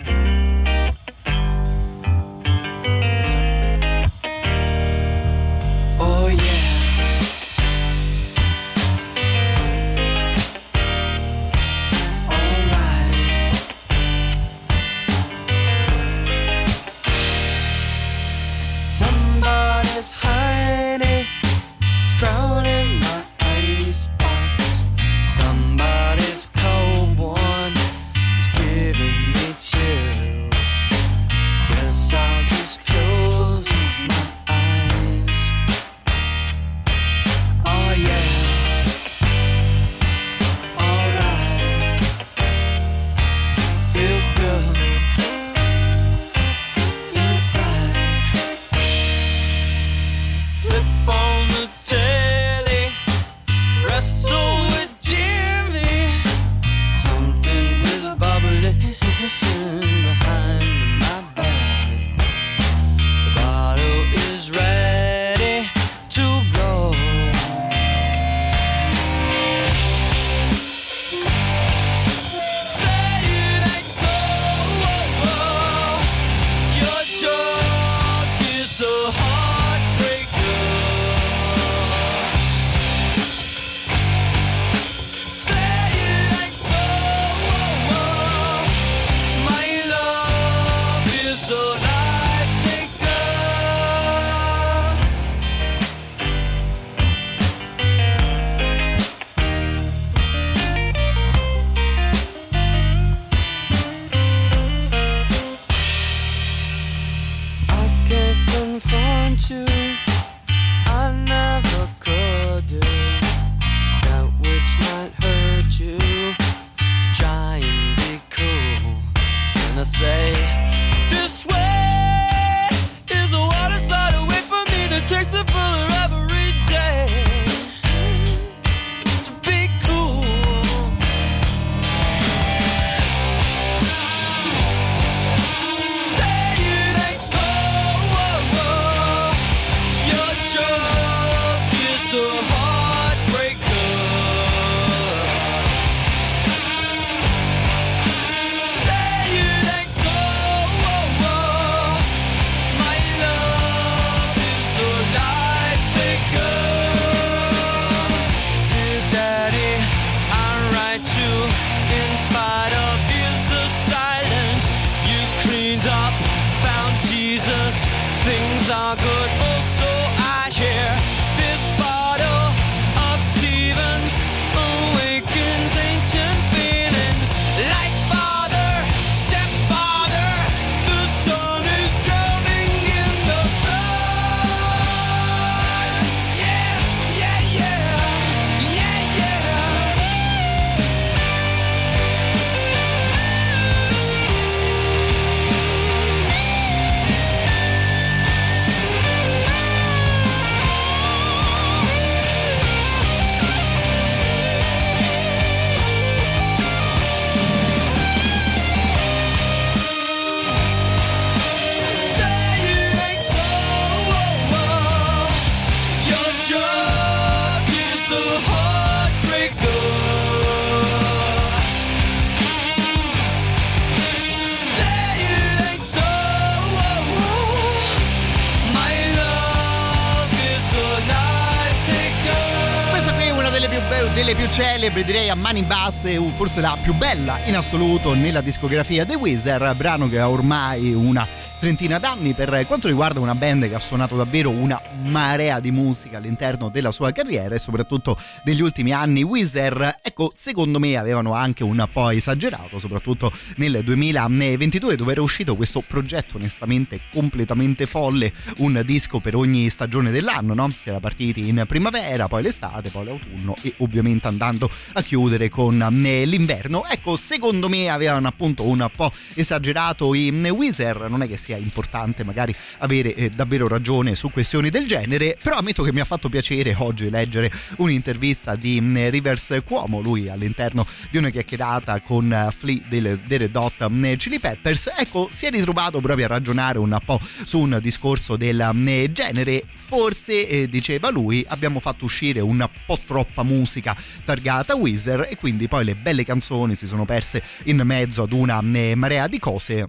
Più celebri, direi a mani basse, forse la più bella in assoluto nella discografia The Wizard, brano che ha ormai una trentina d'anni per quanto riguarda una band che ha suonato davvero una marea di musica all'interno della sua carriera e soprattutto degli ultimi anni. Wizard, ecco, secondo me avevano anche un po' esagerato, soprattutto nel 2022 dove era uscito questo progetto onestamente completamente folle, un disco per ogni stagione dell'anno, no? Si era partiti in primavera, poi l'estate, poi l'autunno e ovviamente andando a chiudere con eh, l'inverno. Ecco, secondo me avevano appunto un po' esagerato i Wizard, non è che sia importante magari avere eh, davvero ragione su questioni del genere, però ammetto che mi ha fatto piacere oggi leggere un'intervista di mm, Rivers Cuomo, lui all'interno di una chiacchierata con eh, Flea delle, delle Dot mm, Chili Peppers, ecco, si è ritrovato proprio a ragionare un po' su un discorso del mm, genere, forse eh, diceva lui abbiamo fatto uscire un po' troppa musica targata Wizard e quindi poi le belle canzoni si sono perse in mezzo ad una mm, marea di cose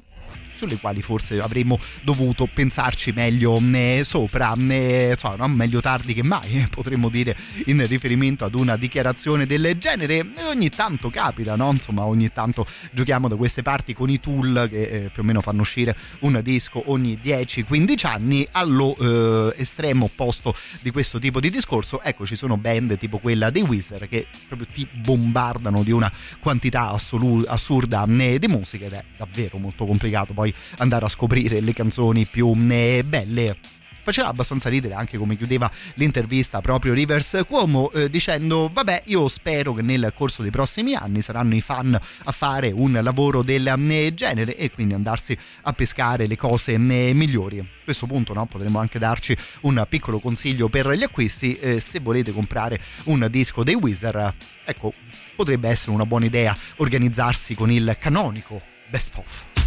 sulle quali forse avremmo dovuto pensarci meglio eh, sopra, eh, insomma, meglio tardi che mai, eh, potremmo dire in riferimento ad una dichiarazione del genere. Ogni tanto capita, no? Insomma, ogni tanto giochiamo da queste parti con i tool che eh, più o meno fanno uscire un disco ogni 10-15 anni. Allo eh, estremo opposto di questo tipo di discorso, ecco, ci sono band tipo quella dei Wizard che proprio ti bombardano di una quantità assolu- assurda eh, di musica ed è davvero molto complicato poi andare a scoprire le canzoni più eh, belle. Faceva abbastanza ridere anche come chiudeva l'intervista proprio Rivers Cuomo eh, dicendo vabbè io spero che nel corso dei prossimi anni saranno i fan a fare un lavoro del eh, genere e quindi andarsi a pescare le cose eh, migliori. A questo punto no, potremmo anche darci un piccolo consiglio per gli acquisti eh, se volete comprare un disco dei Wizard ecco potrebbe essere una buona idea organizzarsi con il canonico best of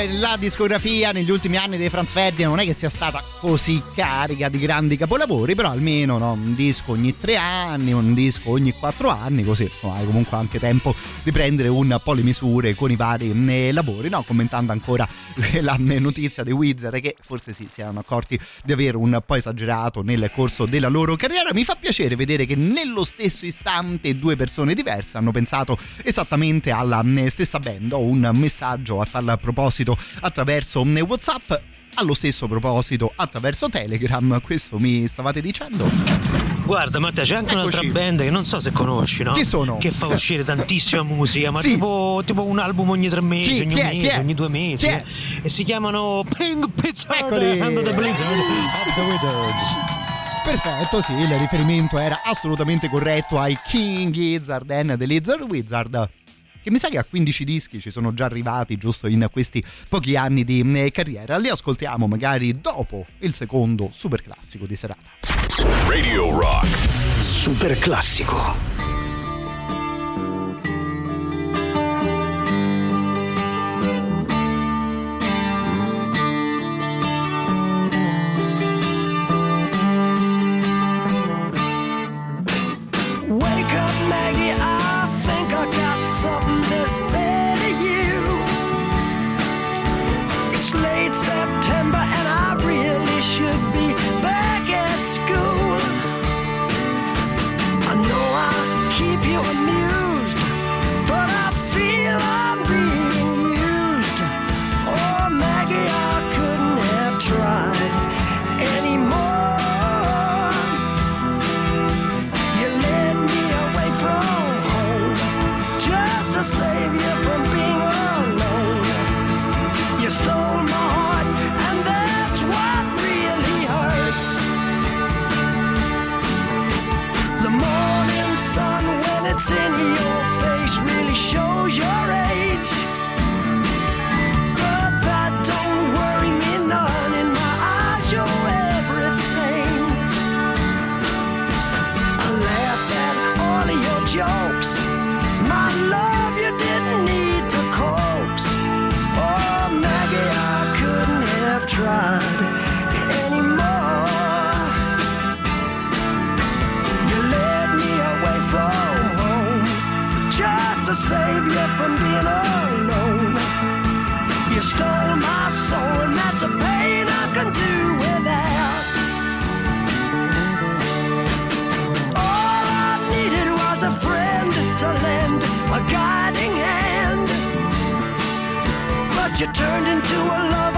en la discografia negli ultimi anni dei Franz Ferdinand non è che sia stata così carica di grandi capolavori, però almeno no, un disco ogni tre anni, un disco ogni quattro anni, così insomma, hai comunque anche tempo di prendere un po' le misure con i vari eh, lavori, no? Commentando ancora la notizia dei Wizard che forse sì, si erano accorti di avere un po' esagerato nel corso della loro carriera. Mi fa piacere vedere che nello stesso istante due persone diverse hanno pensato esattamente alla eh, stessa band. Ho un messaggio a tal proposito attraverso eh, WhatsApp. Allo stesso proposito, attraverso Telegram, questo mi stavate dicendo? Guarda Matteo c'è anche un'altra Eccoci. band che non so se conosci, no? Chi sono? Che fa uscire tantissima musica, ma Sì. tipo, tipo un album ogni tre mesi, Chi? ogni Chi? Chi mese, è? ogni due mesi. Chi è? E si chiamano Pink Blizzard Eccoli. and the Blizzard of the Wizards. Perfetto, sì, il riferimento era assolutamente corretto ai King Gizzard and the Lizard Wizard. Che mi sa che a 15 dischi ci sono già arrivati giusto in questi pochi anni di eh, carriera. Li ascoltiamo magari dopo il secondo super classico di serata. Radio Rock. Super classico. You turned into a lover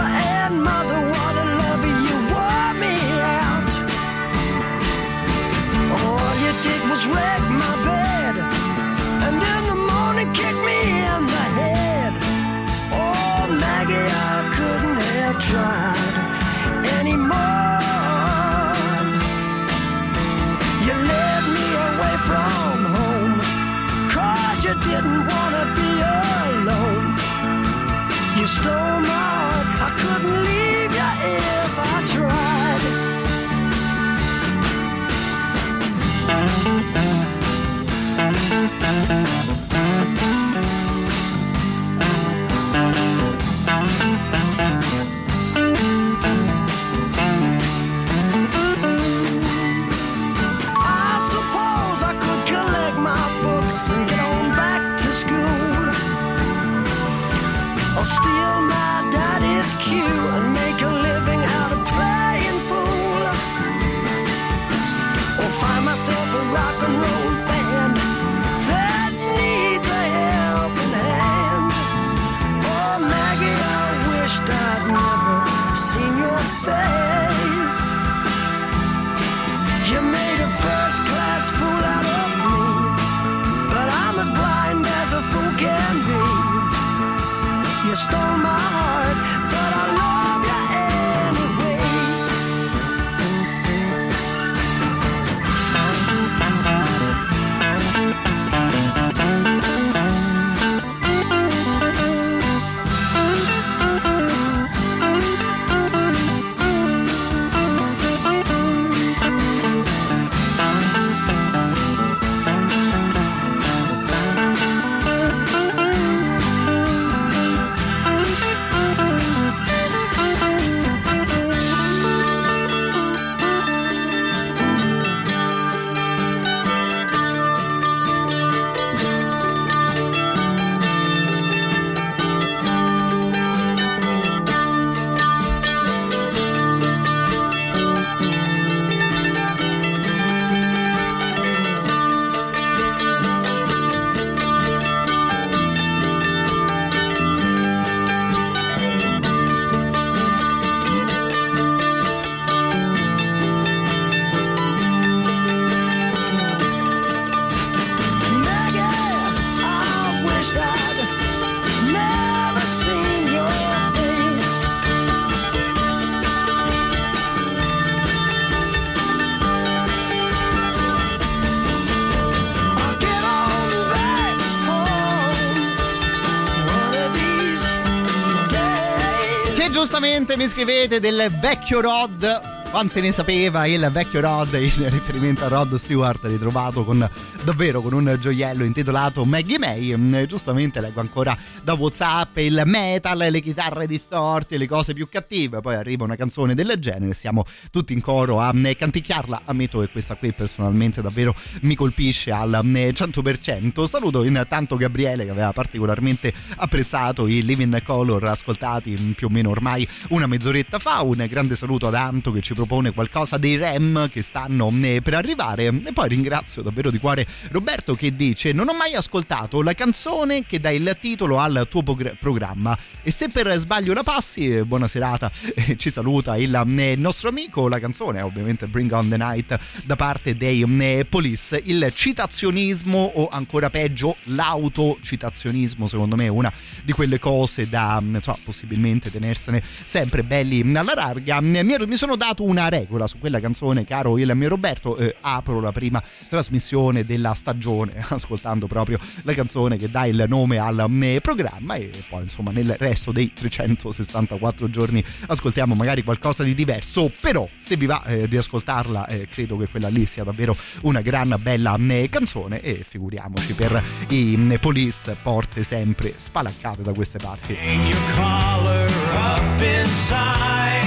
giustamente mi scrivete del vecchio Rod quante ne sapeva il vecchio Rod in riferimento a Rod Stewart ritrovato con davvero con un gioiello intitolato Maggie May. Mm, giustamente leggo ancora da Whatsapp il metal le chitarre distorte le cose più cattive poi arriva una canzone del genere siamo tutti in coro a mm, canticchiarla. Ammetto che questa qui personalmente davvero mi colpisce al mm, 100% saluto intanto Gabriele che aveva particolarmente apprezzato i Living Color ascoltati mm, più o meno ormai una mezz'oretta fa. Un grande saluto ad Anto che ci propone qualcosa dei Rem che stanno eh, per arrivare. E poi ringrazio davvero di cuore Roberto che dice non ho mai ascoltato la canzone che dà il titolo al tuo progr- programma. E se per sbaglio la passi eh, buona serata. Ci saluta il eh, nostro amico. La canzone è ovviamente Bring on the Night da parte dei eh, Police. Il citazionismo o ancora peggio l'autocitazionismo secondo me è una di quelle cose da mm, insomma, possibilmente tenersene sempre belli mm, alla larga. Mm, mi, sono dato una regola su quella canzone caro il mio Roberto eh, apro la prima trasmissione della stagione ascoltando proprio la canzone che dà il nome al mm, programma e poi insomma nel resto dei 364 giorni ascoltiamo magari qualcosa di diverso però se vi va eh, di ascoltarla eh, credo che quella lì sia davvero una gran bella mm, canzone e figuriamoci per i mm, police porte sempre spalancate da queste parti Hang your collar up inside.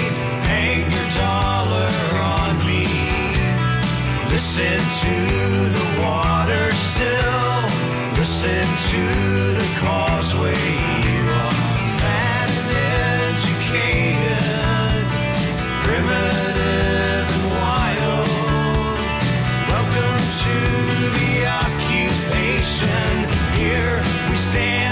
Dollar on me. Listen to the water still. Listen to the causeway. You are and educated, primitive and wild. Welcome to the occupation. Here we stand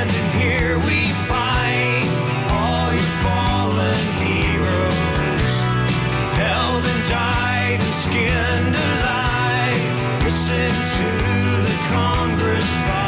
satisfied.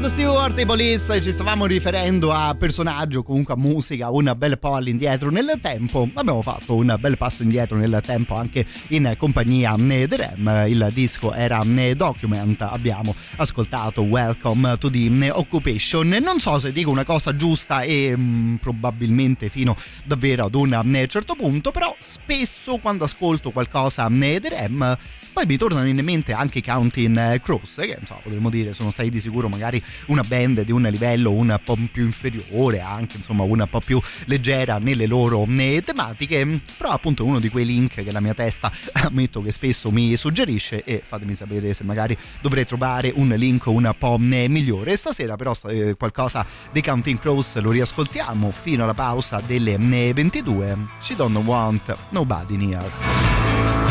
Rod Stewart e Police ci stavamo riferendo a personaggi o comunque a musica un bel po' all'indietro nel tempo. Abbiamo fatto un bel passo indietro nel tempo anche in compagnia eh, dei Rem. Il disco era eh, Document. Abbiamo ascoltato Welcome to the eh, Occupation. Non so se dico una cosa giusta e mm, probabilmente fino davvero ad un eh, certo punto, però spesso quando ascolto qualcosa eh, dei Rem poi mi tornano in mente anche i Counting eh, Crows, che insomma potremmo dire sono stati di sicuro magari una band di un livello un po' più inferiore, anche insomma un po' più leggera nelle loro eh, tematiche, però appunto uno di quei link che la mia testa ammetto che spesso mi suggerisce e fatemi sapere se magari dovrei trovare un link un po' eh, migliore. Stasera però eh, qualcosa dei Counting Crows lo riascoltiamo fino alla pausa delle eh, 22. She don't want nobody near.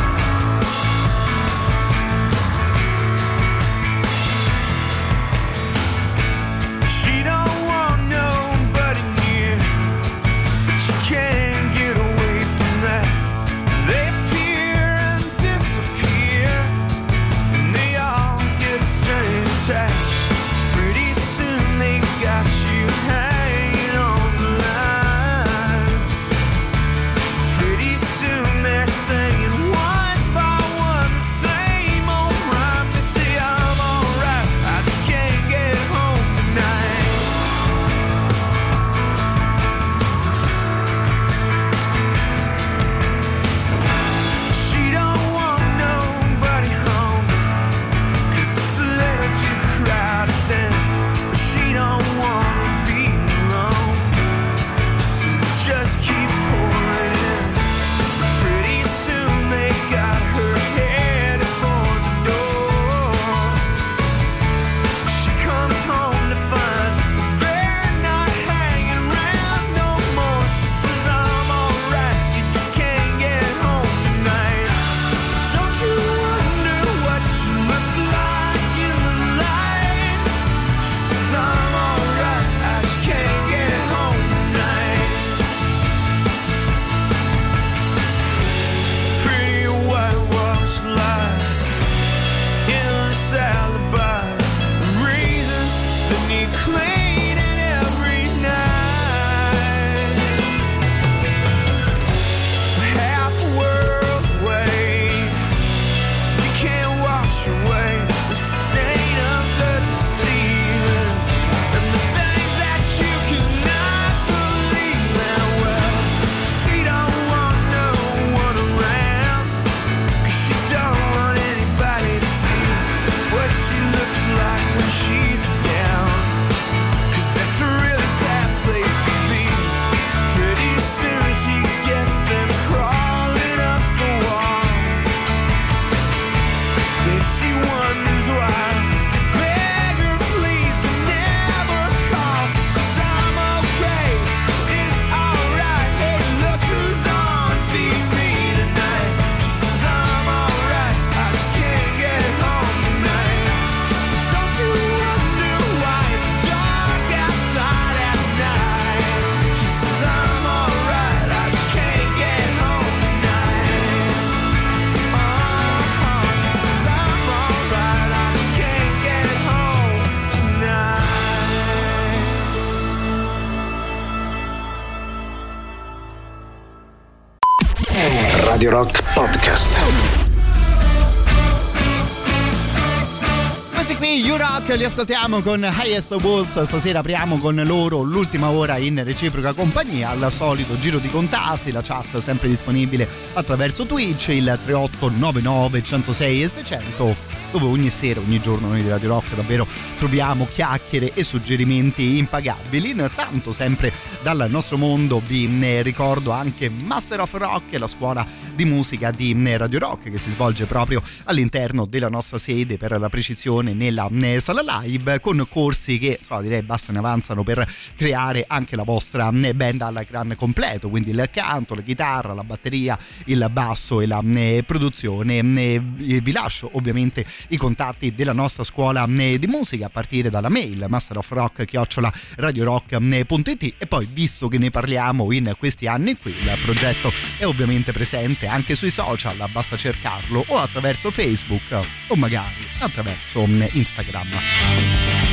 Ascoltiamo con Highest Wolves. Stasera apriamo con loro l'ultima ora in reciproca compagnia. Al solito giro di contatti, la chat sempre disponibile attraverso Twitch, il 3899 106 e 600 dove ogni sera, ogni giorno noi di Radio Rock davvero troviamo chiacchiere e suggerimenti impagabili. Intanto sempre dal nostro mondo vi ricordo anche Master of Rock, la scuola di musica di Radio Rock che si svolge proprio all'interno della nostra sede per la precisione nella sala live con corsi che insomma, direi basta ne avanzano per creare anche la vostra band al gran completo, quindi il canto, la chitarra, la batteria, il basso e la produzione. Vi lascio ovviamente i contatti della nostra scuola eh, di musica a partire dalla mail masterofrock chiocciola radiorock.it e poi visto che ne parliamo in questi anni qui il progetto è ovviamente presente anche sui social basta cercarlo o attraverso Facebook o magari attraverso eh, Instagram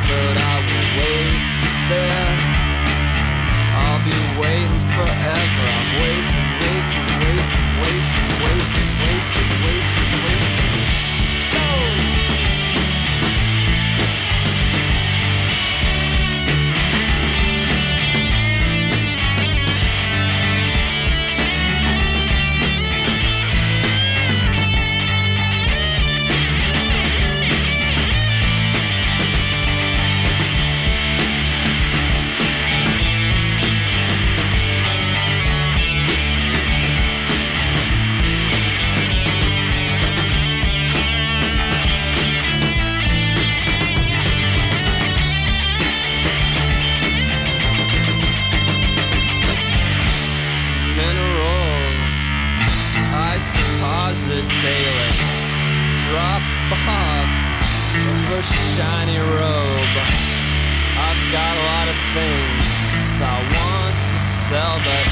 houseboat I will wait there. I'll be waiting forever. I'm waiting, waiting, waiting, waiting, waiting, waiting, waiting daily. Drop off for shiny robe. I've got a lot of things I want to sell, but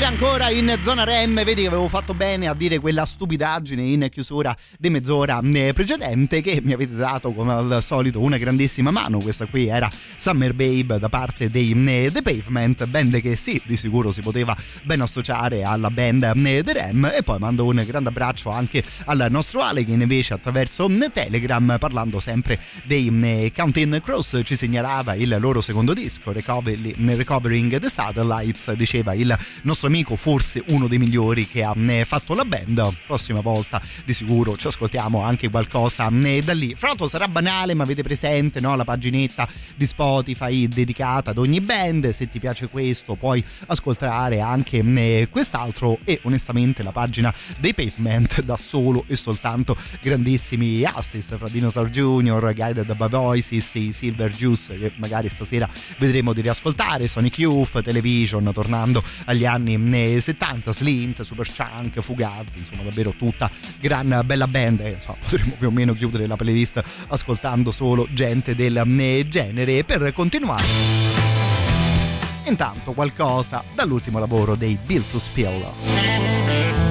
Dire ancora in zona REM? Vedi che avevo fatto bene a dire quella stupidaggine in chiusura di mezz'ora eh, precedente che mi avete dato come al solito una grandissima mano. Questa qui era Summer Babe da parte dei eh, The Pavement, band che sì, di sicuro si poteva ben associare alla band eh, The REM. E poi mando un grande abbraccio anche al nostro Ale che invece attraverso Telegram, parlando sempre dei Counting Cross, ci segnalava il loro secondo disco, Recovering the Satellites, diceva il nostro amico forse uno dei migliori che ha eh, fatto la band. Prossima volta di sicuro ci ascoltiamo anche qualcosa eh, da lì. Fra l'altro sarà banale, ma avete presente no? la paginetta di Spotify dedicata ad ogni band. Se ti piace questo, puoi ascoltare anche eh, quest'altro. E onestamente la pagina dei Pavement dà solo e soltanto grandissimi assist fra Dinosaur Jr., Guided by Voices, Silver Juice che magari stasera vedremo di riascoltare, Sonic Youth, Television, tornando agli anni eh, 70, Slint, Super Chunk, Fugazi, insomma davvero tutta gran bella band. E, insomma, potremmo più o meno chiudere la playlist ascoltando solo gente del eh, genere. Per continuare, intanto qualcosa dall'ultimo lavoro dei Build to Spill.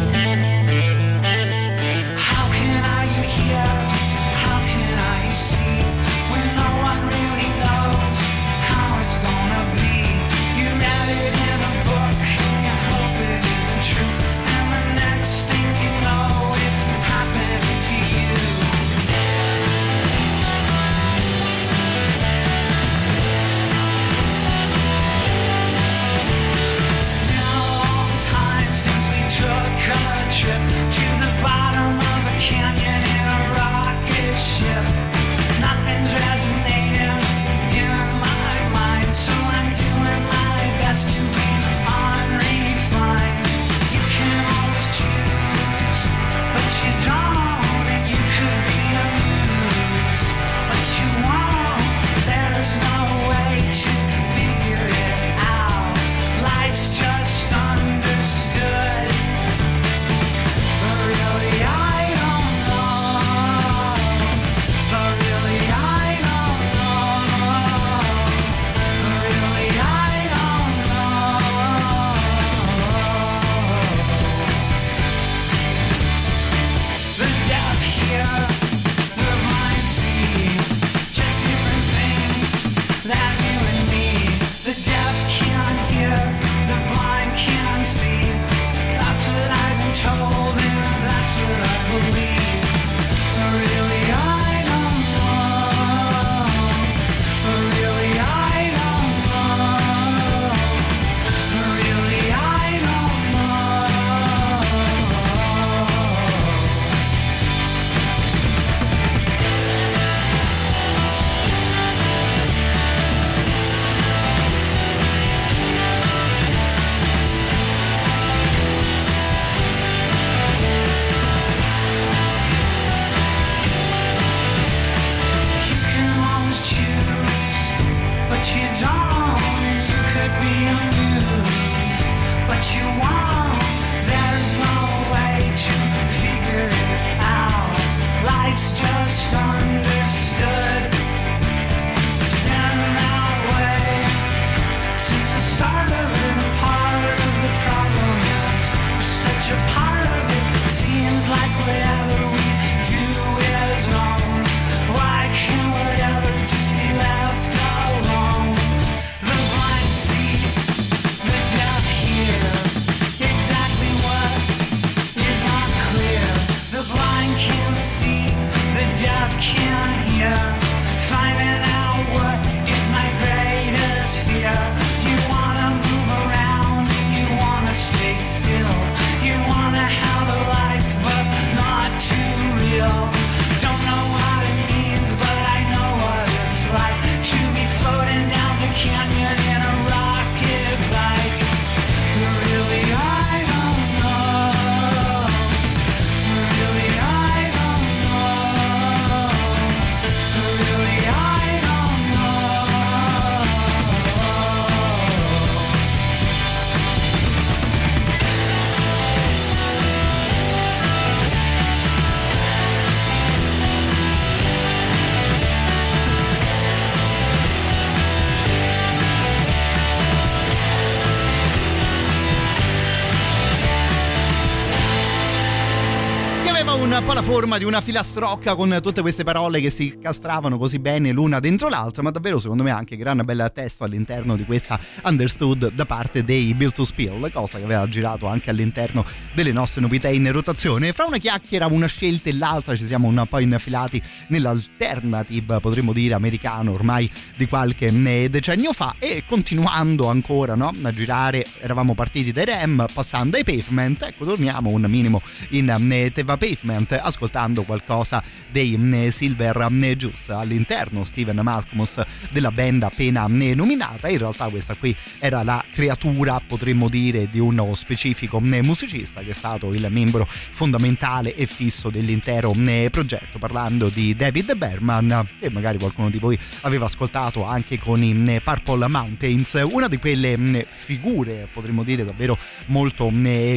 Un po' la forma di una filastrocca con tutte queste parole che si castravano così bene l'una dentro l'altra, ma davvero secondo me anche gran bel testo all'interno di questa Understood da parte dei Bill to Spill, cosa che aveva girato anche all'interno delle nostre novità in rotazione. Fra una chiacchiera, una scelta e l'altra ci siamo un po' infilati nell'alternative, potremmo dire americano ormai di qualche decennio fa e continuando ancora no, a girare, eravamo partiti dai Rem, passando ai Pavement, ecco torniamo un minimo in eh, Teva Pavement ascoltando qualcosa dei eh, Silver eh, Juice. All'interno Steven Malcolmus della band appena eh, nominata. In realtà questa qui era la creatura potremmo dire di uno specifico musicista che è stato il membro fondamentale e fisso dell'intero progetto parlando di David Berman che magari qualcuno di voi aveva ascoltato anche con i Purple Mountains una di quelle figure potremmo dire davvero molto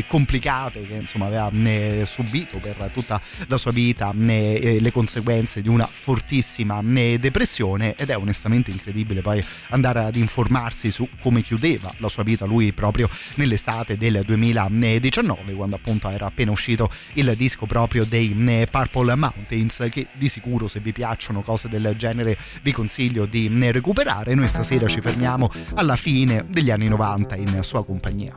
complicate che insomma aveva subito per tutta la sua vita eh, le conseguenze di una fortissima depressione ed è onestamente incredibile poi andare ad informarsi su come chiudeva la sua vita lui proprio nell'estate del 2019 quando appunto era appena uscito il disco proprio dei Purple Mountains che di sicuro se vi piacciono cose del genere vi consiglio di recuperare. Noi stasera ci fermiamo alla fine degli anni 90 in sua compagnia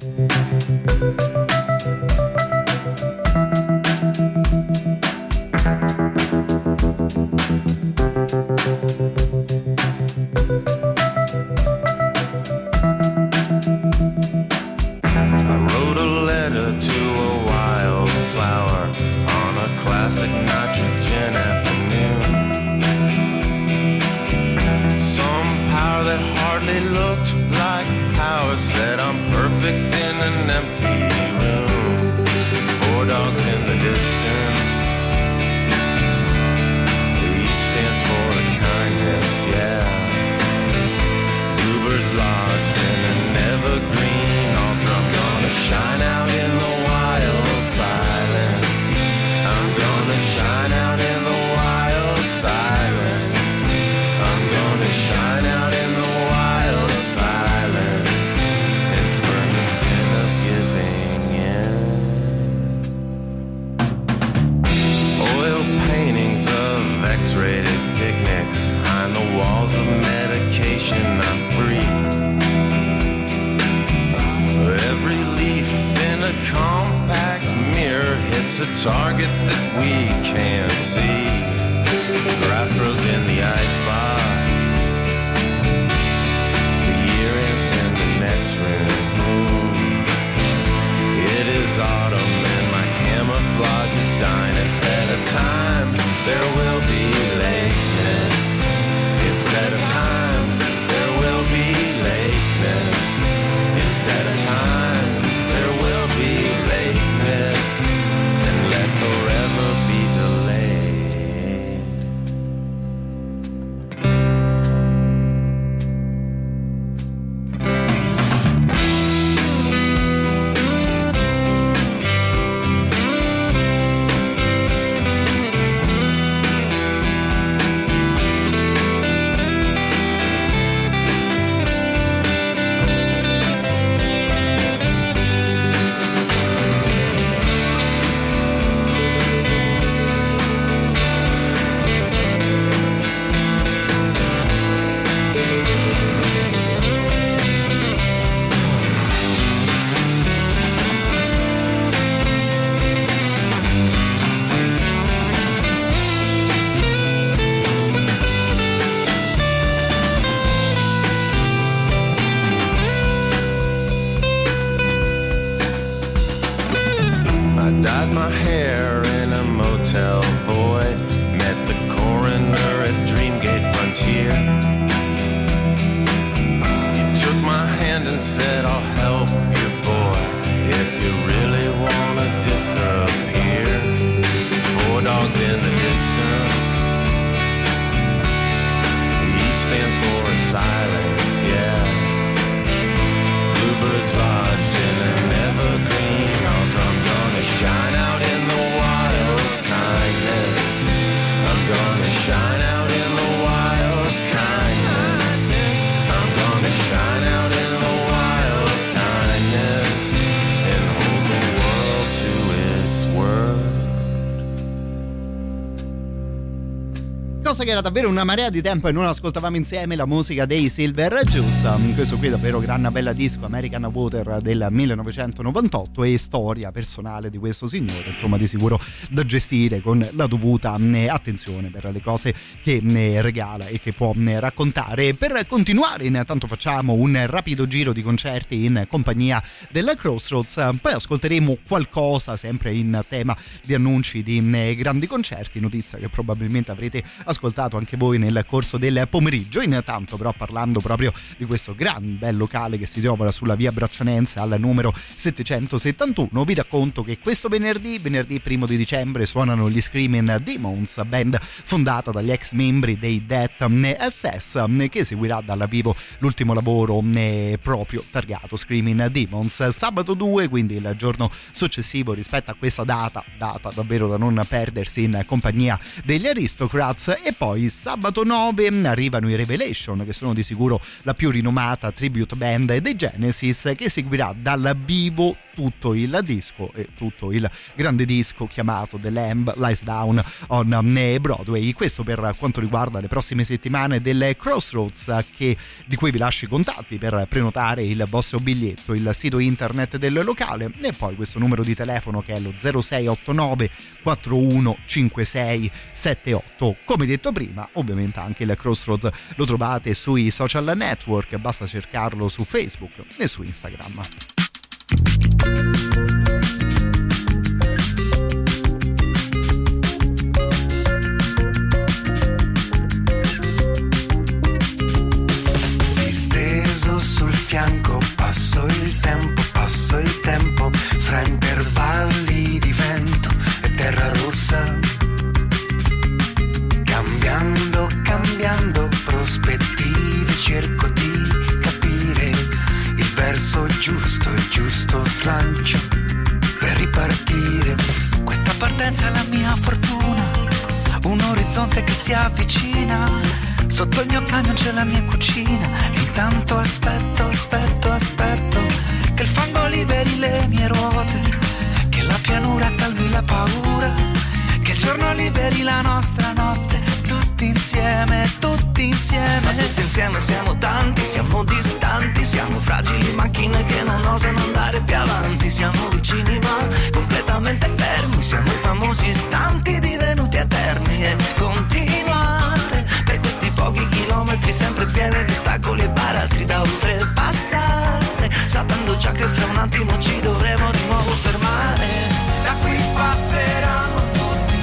a target that we can't see. Grass grows in the icebox. The year ends in the next room. It is autumn and my camouflage is dying. Instead of time, there will be era davvero una marea di tempo e non ascoltavamo insieme la musica dei Silver Juice. Mm, Questo qui è davvero gran bella disco American Water del 1998 e storia personale di questo signore, insomma di sicuro da gestire con la dovuta mm, attenzione per le cose che mm, regala e che può raccontare. Per continuare intanto facciamo un rapido giro di concerti in compagnia della Crossroads, poi ascolteremo qualcosa sempre in tema di annunci di grandi concerti, notizia che probabilmente avrete ascoltato anche voi nel corso del pomeriggio. Intanto però parlando proprio di questo gran bel locale che si trova sulla via Braccianense al numero 771, vi racconto che questo venerdì, venerdì primo di dicembre, suonano gli Screaming Demons, band fondata dagli ex membri dei Death SS, che seguirà dal vivo l'ultimo lavoro eh, proprio targato Screaming Demons. Sabato 2, quindi il giorno successivo rispetto a questa data, data davvero da non perdersi in compagnia degli Aristocrats, e poi sabato 9 arrivano i Revelation, che sono di sicuro la più rinomata tribute band dei Genesis, che seguirà dal vivo tutto il disco e tutto il grande disco chiamato The Lamb Lies Down on eh, Broadway. Questo per quanto riguarda le prossime settimane delle Crossroads, che, di cui vi lascio i contatti per prenotare il vostro biglietto, il sito internet del locale e poi questo numero di telefono che è lo 0689 415678. Come detto prima, ovviamente anche il Crossroads lo trovate sui social network, basta cercarlo su Facebook e su Instagram. Disteso sul fianco, passo il tempo, passo il tempo, fra intervalli di vento e terra rossa. Cambiando prospettive, cerco di capire il verso giusto, il giusto slancio per ripartire. Questa partenza è la mia fortuna, un orizzonte che si avvicina. Sotto il mio camion c'è la mia cucina e intanto aspetto, aspetto, aspetto che il fango liberi le mie ruote, che la pianura calmi la paura, che il giorno liberi la nostra notte, tutti insieme, tutti insieme. Ma tutti insieme siamo tanti, siamo distanti, siamo fragili macchine che non osano andare più avanti, siamo vicini ma completamente fermi, siamo i famosi istanti divenuti eterni. E continuare per questi pochi chilometri sempre pieni di ostacoli e baratri da oltrepassare, sapendo già che fra un attimo ci dovremo di nuovo fermare. Da qui passeranno tutti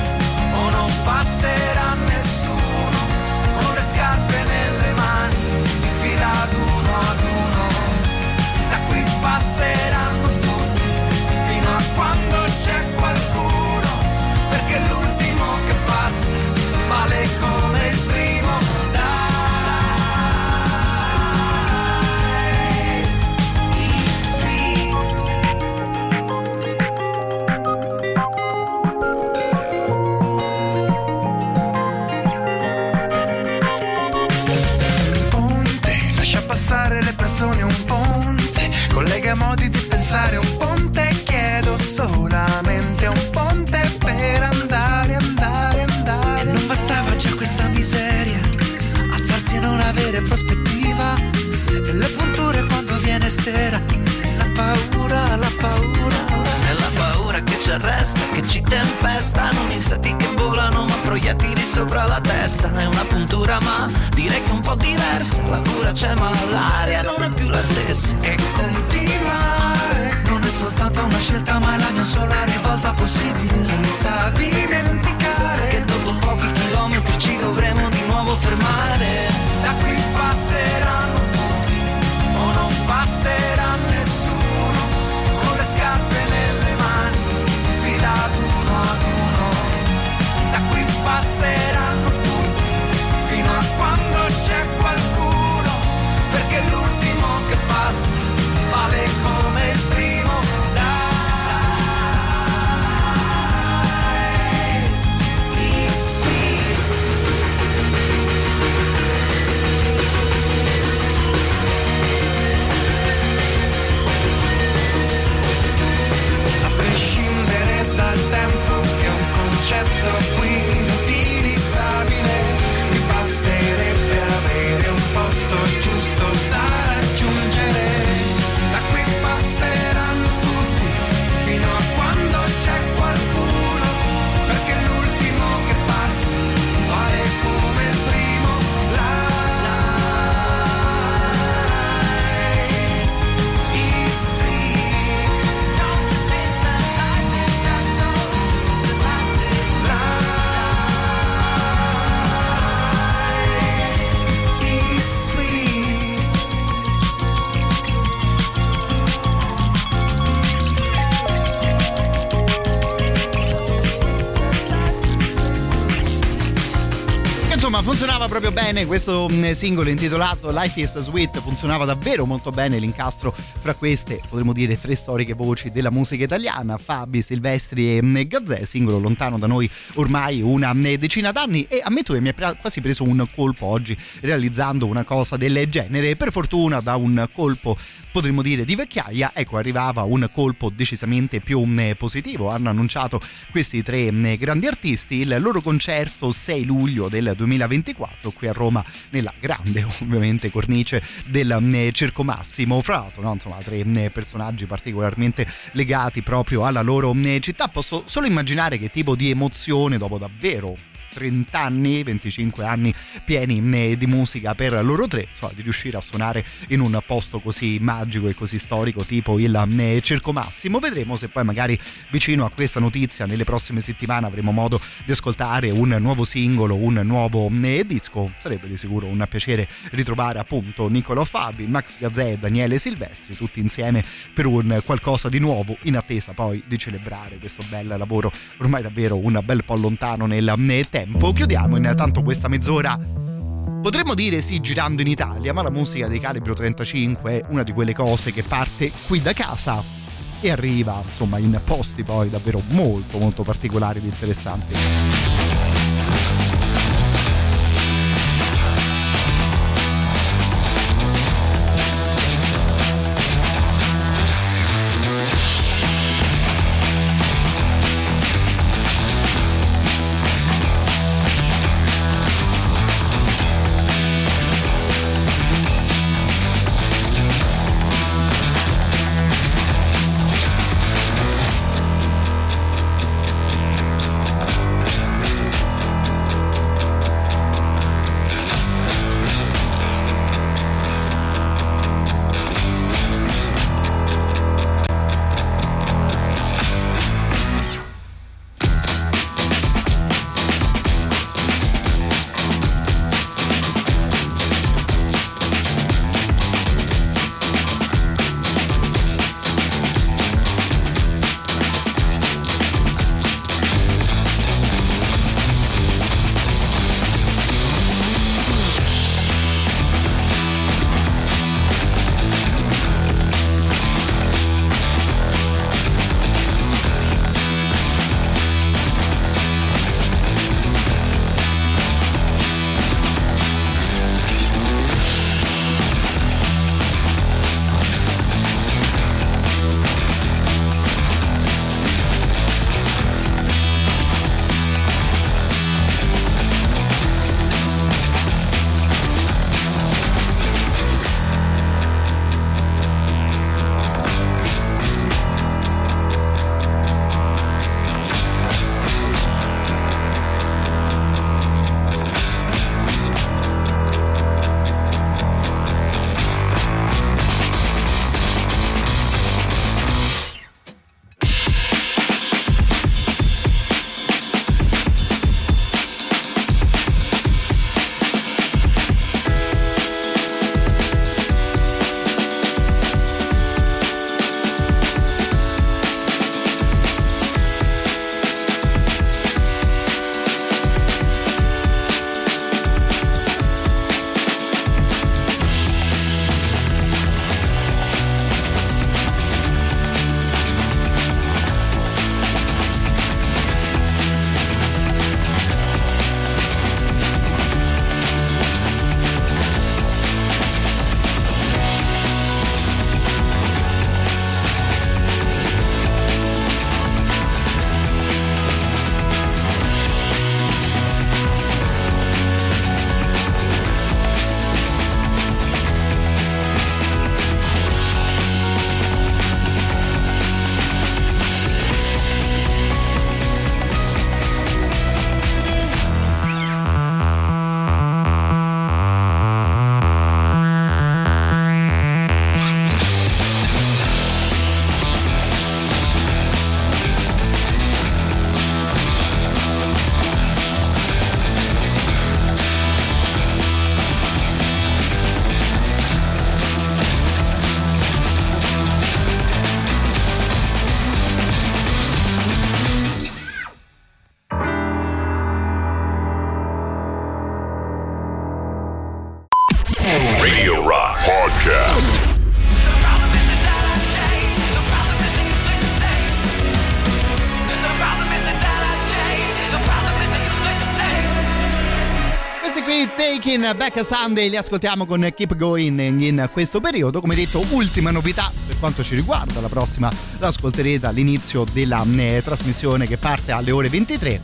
o non passerà nessuno scarpe nelle mani in fila ad uno ad uno. Da qui passeranno pensare un ponte, chiedo solamente un ponte per andare, andare, andare. E non bastava già questa miseria, alzarsi e non avere prospettiva, e le punture quando viene sera, e la paura, la paura. Nella paura che ci arresta, che ci tempesta, non insetti che volano, ma proiettili sopra la testa. È una puntura, ma direi che un po' diversa. La cura c'è, ma l'aria non è più la stessa. E continuare. Soltanto una scelta, ma è la mia sola rivolta possibile. Senza dimenticare che dopo pochi chilometri ci dovremo di nuovo fermare. Da qui passeranno tutti o non passerà nessuno con le scarpe nelle mani, fila ad uno ad uno. Da qui passeranno tutti fino a quando c'è qualcuno, perché l'ultimo che passa concetto funzionava proprio bene questo mm, singolo intitolato Life is Sweet. Funzionava davvero molto bene l'incastro fra queste potremmo dire tre storiche voci della musica italiana Fabi, Silvestri e mm, Gazzè singolo lontano da noi ormai una mm, decina d'anni. E ammetto che mi ha quasi preso un colpo oggi realizzando una cosa del genere. Per fortuna da un colpo potremmo dire di vecchiaia ecco arrivava un colpo decisamente più positivo. Hanno annunciato questi tre grandi artisti. Il loro concerto 6 luglio del 2024 qui a Roma nella grande ovviamente cornice del mm, Circo Massimo fra l'altro no? insomma tre mm, personaggi particolarmente legati proprio alla loro mm, città posso solo immaginare che tipo di emozione dopo davvero 30 anni, 25 anni pieni mm, di musica per loro tre, insomma, di riuscire a suonare in un posto così magico e così storico tipo il mm, Circo Massimo. Vedremo se poi magari vicino a questa notizia nelle prossime settimane avremo modo di ascoltare un nuovo singolo, un nuovo mm, disco. Sarebbe di sicuro un piacere ritrovare appunto Niccolò Fabi, Max Gazzè e Daniele Silvestri tutti insieme per un qualcosa di nuovo in attesa poi di celebrare questo bel lavoro ormai davvero un bel po' lontano nel tempo. Chiudiamo intanto questa mezz'ora Potremmo dire sì girando in Italia, ma la musica dei Calibro 35 è una di quelle cose che parte qui da casa e arriva insomma in posti poi davvero molto molto particolari ed interessanti. Taking Back Sunday li ascoltiamo con Keep Going in questo periodo. Come detto, ultima novità per quanto ci riguarda. La prossima la ascolterete all'inizio della eh, trasmissione che parte alle ore 23.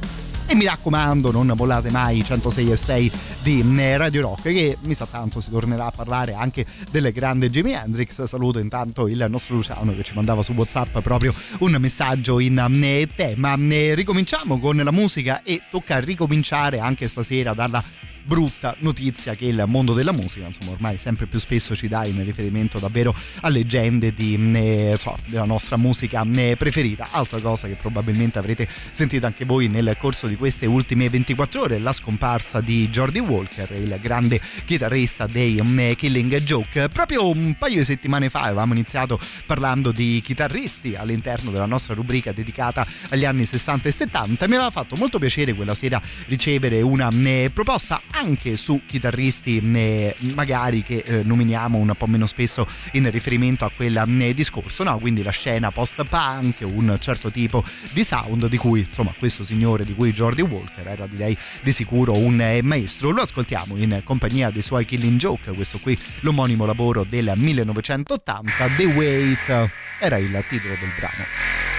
E mi raccomando, non mollate mai i 106 e 6 di eh, Radio Rock, che mi sa tanto si tornerà a parlare anche del grande Jimi Hendrix. Saluto intanto il nostro Luciano che ci mandava su WhatsApp proprio un messaggio in eh, tema. Ricominciamo con la musica e tocca ricominciare anche stasera dalla brutta notizia che il mondo della musica, insomma, ormai sempre più spesso ci dà in riferimento davvero a leggende di, eh, so, della nostra musica eh, preferita. Altra cosa che probabilmente avrete sentito anche voi nel corso di queste ultime 24 ore, la scomparsa di Jordi Walker, il grande chitarrista dei eh, Killing Joke. Proprio un paio di settimane fa avevamo iniziato parlando di chitarristi all'interno della nostra rubrica dedicata agli anni 60 e 70. Mi aveva fatto molto piacere quella sera ricevere una eh, proposta anche su chitarristi eh, magari che eh, nominiamo un po' meno spesso in riferimento a quel eh, discorso, no? Quindi la scena post-punk, un certo tipo di sound di cui, insomma, questo signore di cui Jordi Walker era direi di sicuro un eh, maestro. Lo ascoltiamo in compagnia dei suoi Killing Joke, questo qui l'omonimo lavoro del 1980, The Wait era il titolo del brano.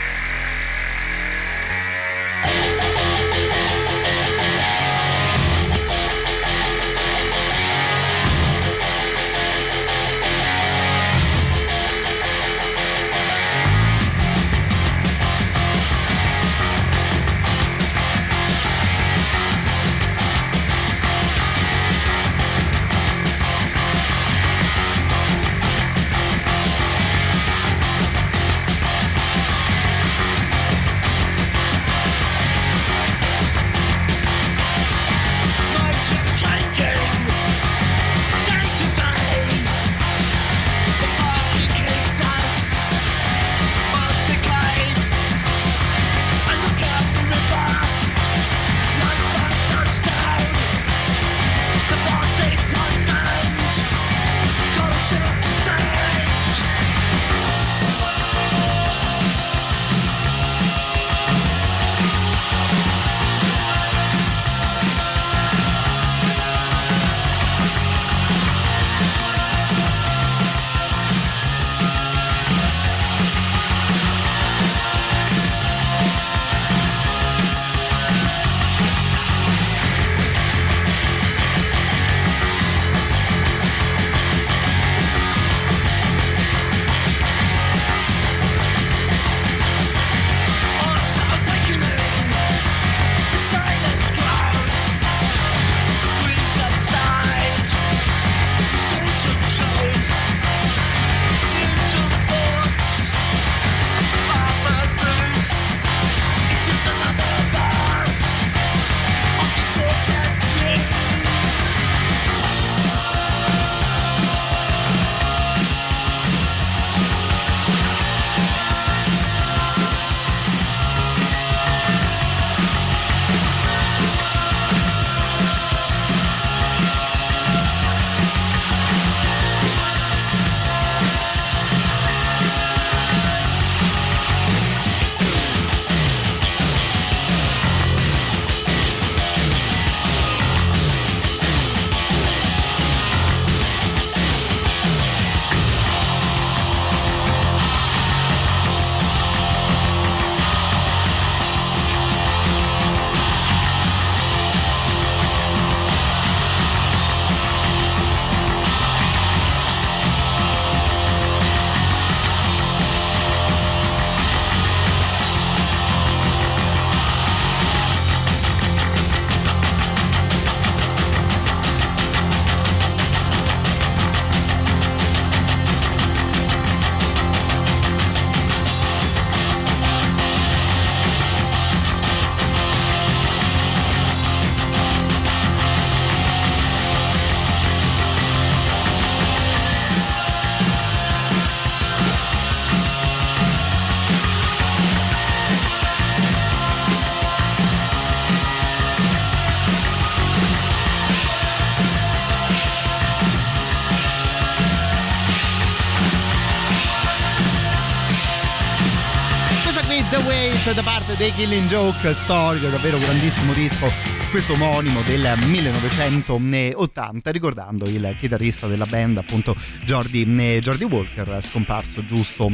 Da parte dei Killing Joke, storico, davvero grandissimo disco, questo omonimo del 1980, ricordando il chitarrista della band, appunto Jordi, Jordi Walker, scomparso giusto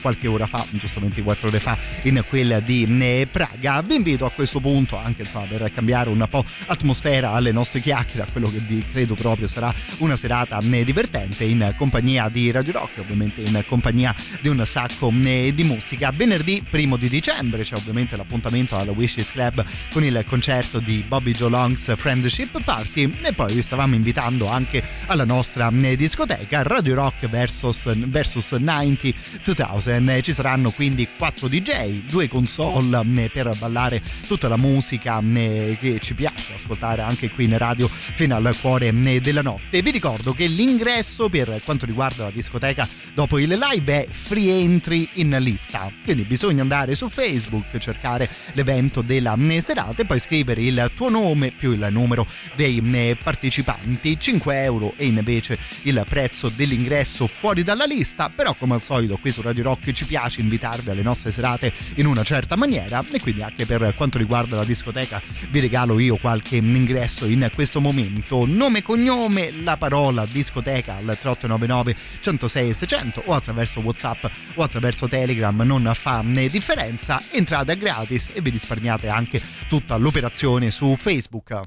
qualche ora fa, giusto 24 ore fa, in quella di Praga. Vi invito a questo punto anche insomma, per cambiare un po' atmosfera alle nostre chiacchiere, a quello che vi credo proprio sarà una serata divertente in compagnia di Radio Rock, ovviamente in compagnia di un sacco di musica. Venerdì primo di dicembre c'è ovviamente l'appuntamento alla Wishes Club con il concerto di Bobby Joe Long's Friendship Party. E poi vi stavamo invitando anche alla nostra discoteca Radio Rock versus, versus 90 2000 ci saranno quindi quattro DJ due console per ballare tutta la musica che ci piace ascoltare anche qui in radio fino al cuore della notte. Vi ricordo che l'ingresso per quanto riguarda la discoteca dopo il live è free entry in lista. Quindi bisogna andare su Facebook cercare l'evento della serata e poi scrivere il tuo nome più il numero dei partecipanti. 5 euro e invece il prezzo dell'ingresso fuori dalla lista. Però come al solito qui su Radio Rock ci piace invitarvi alle nostre serate in una certa maniera. E quindi anche per quanto riguarda la discoteca vi regalo io qualche ingresso in questo momento. Nome e cognome la parola discoteca al 3899 106 600 o attraverso whatsapp o attraverso telegram. Non fa né differenza. Entrate gratis e vi risparmiate anche tutta l'operazione su facebook.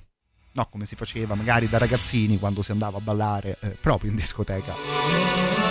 No come si faceva magari da ragazzini quando si andava a ballare eh, proprio in discoteca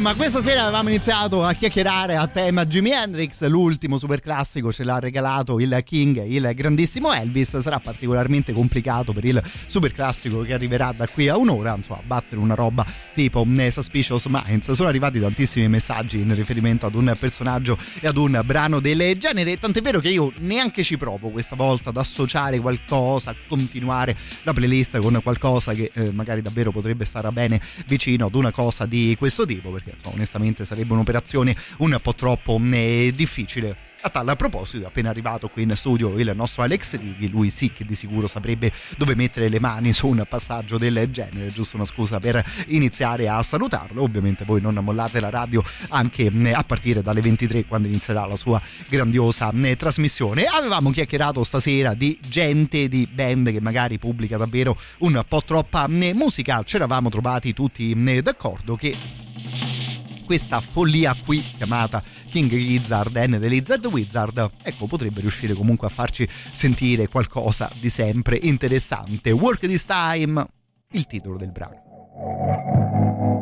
Insomma, questa sera avevamo iniziato a chiacchierare a tema Jimi Hendrix, l'ultimo super classico ce l'ha regalato il King, il grandissimo Elvis. Sarà particolarmente complicato per il super classico che arriverà da qui a un'ora, insomma, battere una roba tipo eh, Suspicious Minds. Sono arrivati tantissimi messaggi in riferimento ad un personaggio e ad un brano del genere, tant'è vero che io neanche ci provo questa volta ad associare qualcosa, a continuare la playlist con qualcosa che eh, magari davvero potrebbe stare bene vicino ad una cosa di questo tipo, perché onestamente sarebbe un'operazione un po' troppo eh, difficile. A tal proposito, appena arrivato qui in studio il nostro Alex Righi, lui sì che di sicuro saprebbe dove mettere le mani su un passaggio del genere, giusto una scusa per iniziare a salutarlo. Ovviamente voi non mollate la radio anche mh, a partire dalle 23 quando inizierà la sua grandiosa mh, trasmissione. Avevamo chiacchierato stasera di gente, di band che magari pubblica davvero un po' troppa mh, musica. Ci eravamo trovati tutti d'accordo che questa follia qui chiamata King Gizzard and the Lizard Wizard. Ecco potrebbe riuscire comunque a farci sentire qualcosa di sempre interessante. Work This Time il titolo del brano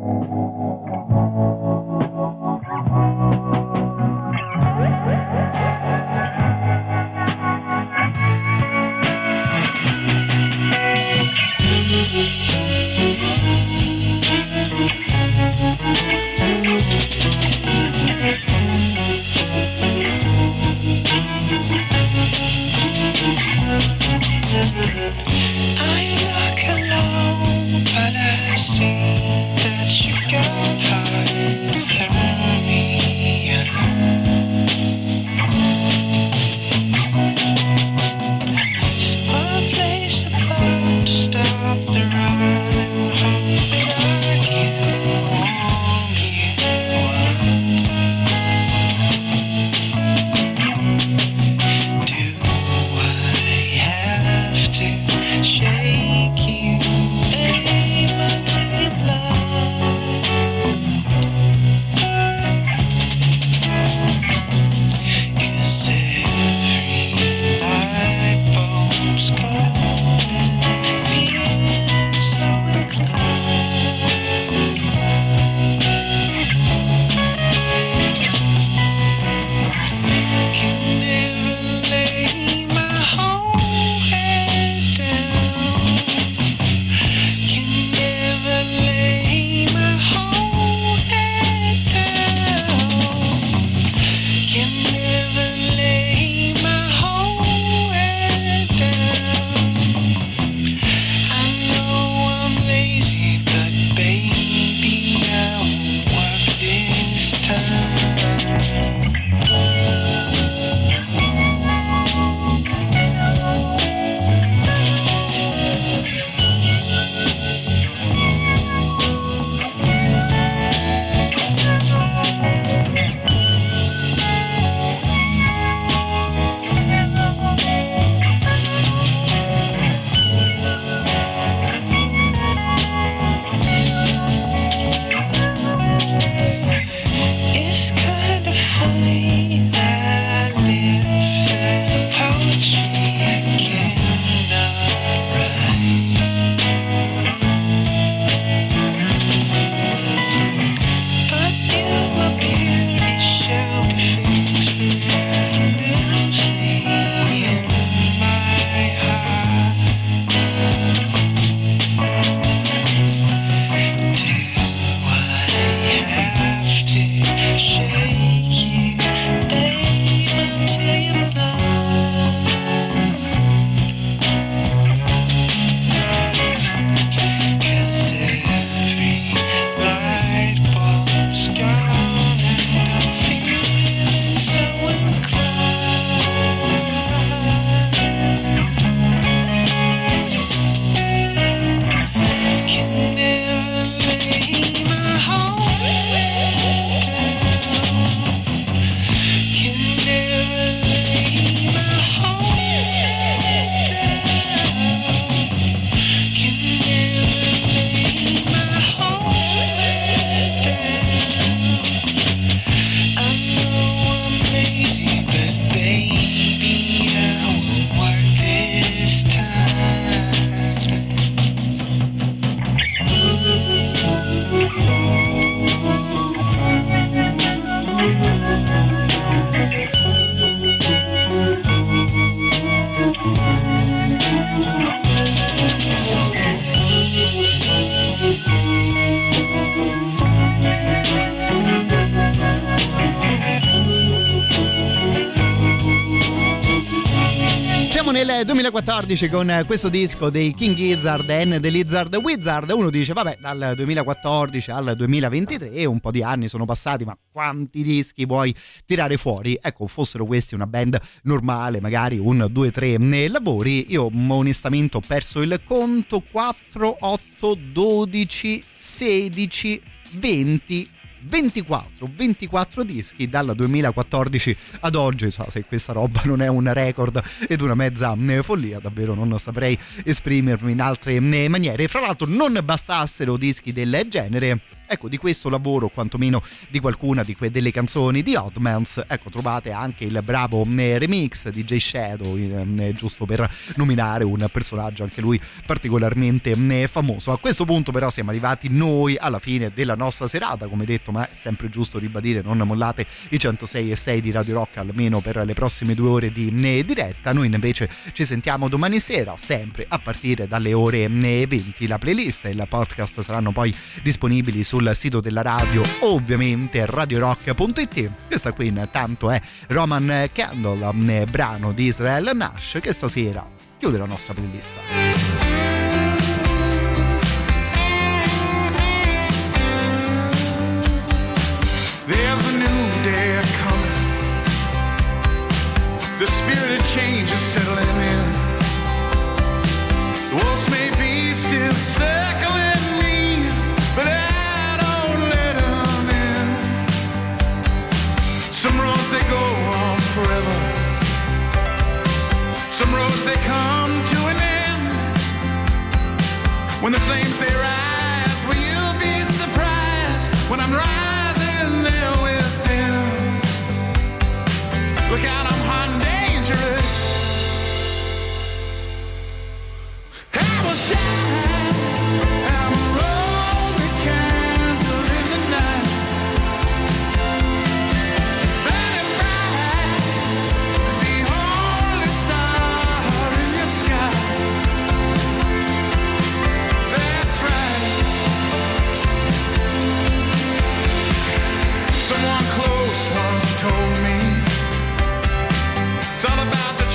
2014 con questo disco dei King Gizzard and the Lizard Wizard. Uno dice, vabbè, dal 2014 al 2023 un po' di anni sono passati, ma quanti dischi vuoi tirare fuori? Ecco, fossero questi una band normale, magari un 2-3 lavori, io onestamente ho perso il conto 4, 8, 12, 16, 20 24, 24 dischi dal 2014 ad oggi. So, se questa roba non è un record ed una mezza eh, follia, davvero non saprei esprimermi in altre eh, maniere. Fra l'altro, non bastassero dischi del genere. Ecco, di questo lavoro, quantomeno di qualcuna di que- delle canzoni di Oddmans, ecco, trovate anche il bravo eh, remix di J Shadow, eh, giusto per nominare un personaggio anche lui particolarmente eh, famoso. A questo punto però siamo arrivati noi alla fine della nostra serata, come detto, ma è sempre giusto ribadire, non mollate i 106 e 6 di Radio Rock almeno per le prossime due ore di eh, diretta. Noi invece ci sentiamo domani sera, sempre a partire dalle ore eh, 20. La playlist e il podcast saranno poi disponibili sul sito della radio, ovviamente radiorock.it. Questa qui intanto è Roman Candle, eh, brano di Israel Nash, che stasera chiude la nostra playlist. There's a new day coming. The spirit of change is settling they come to an end. When the flames they rise, will you be surprised when I'm rising there with them? Look out, I'm hot and dangerous. I will shine.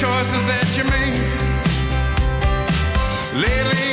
Choices that you make. Lately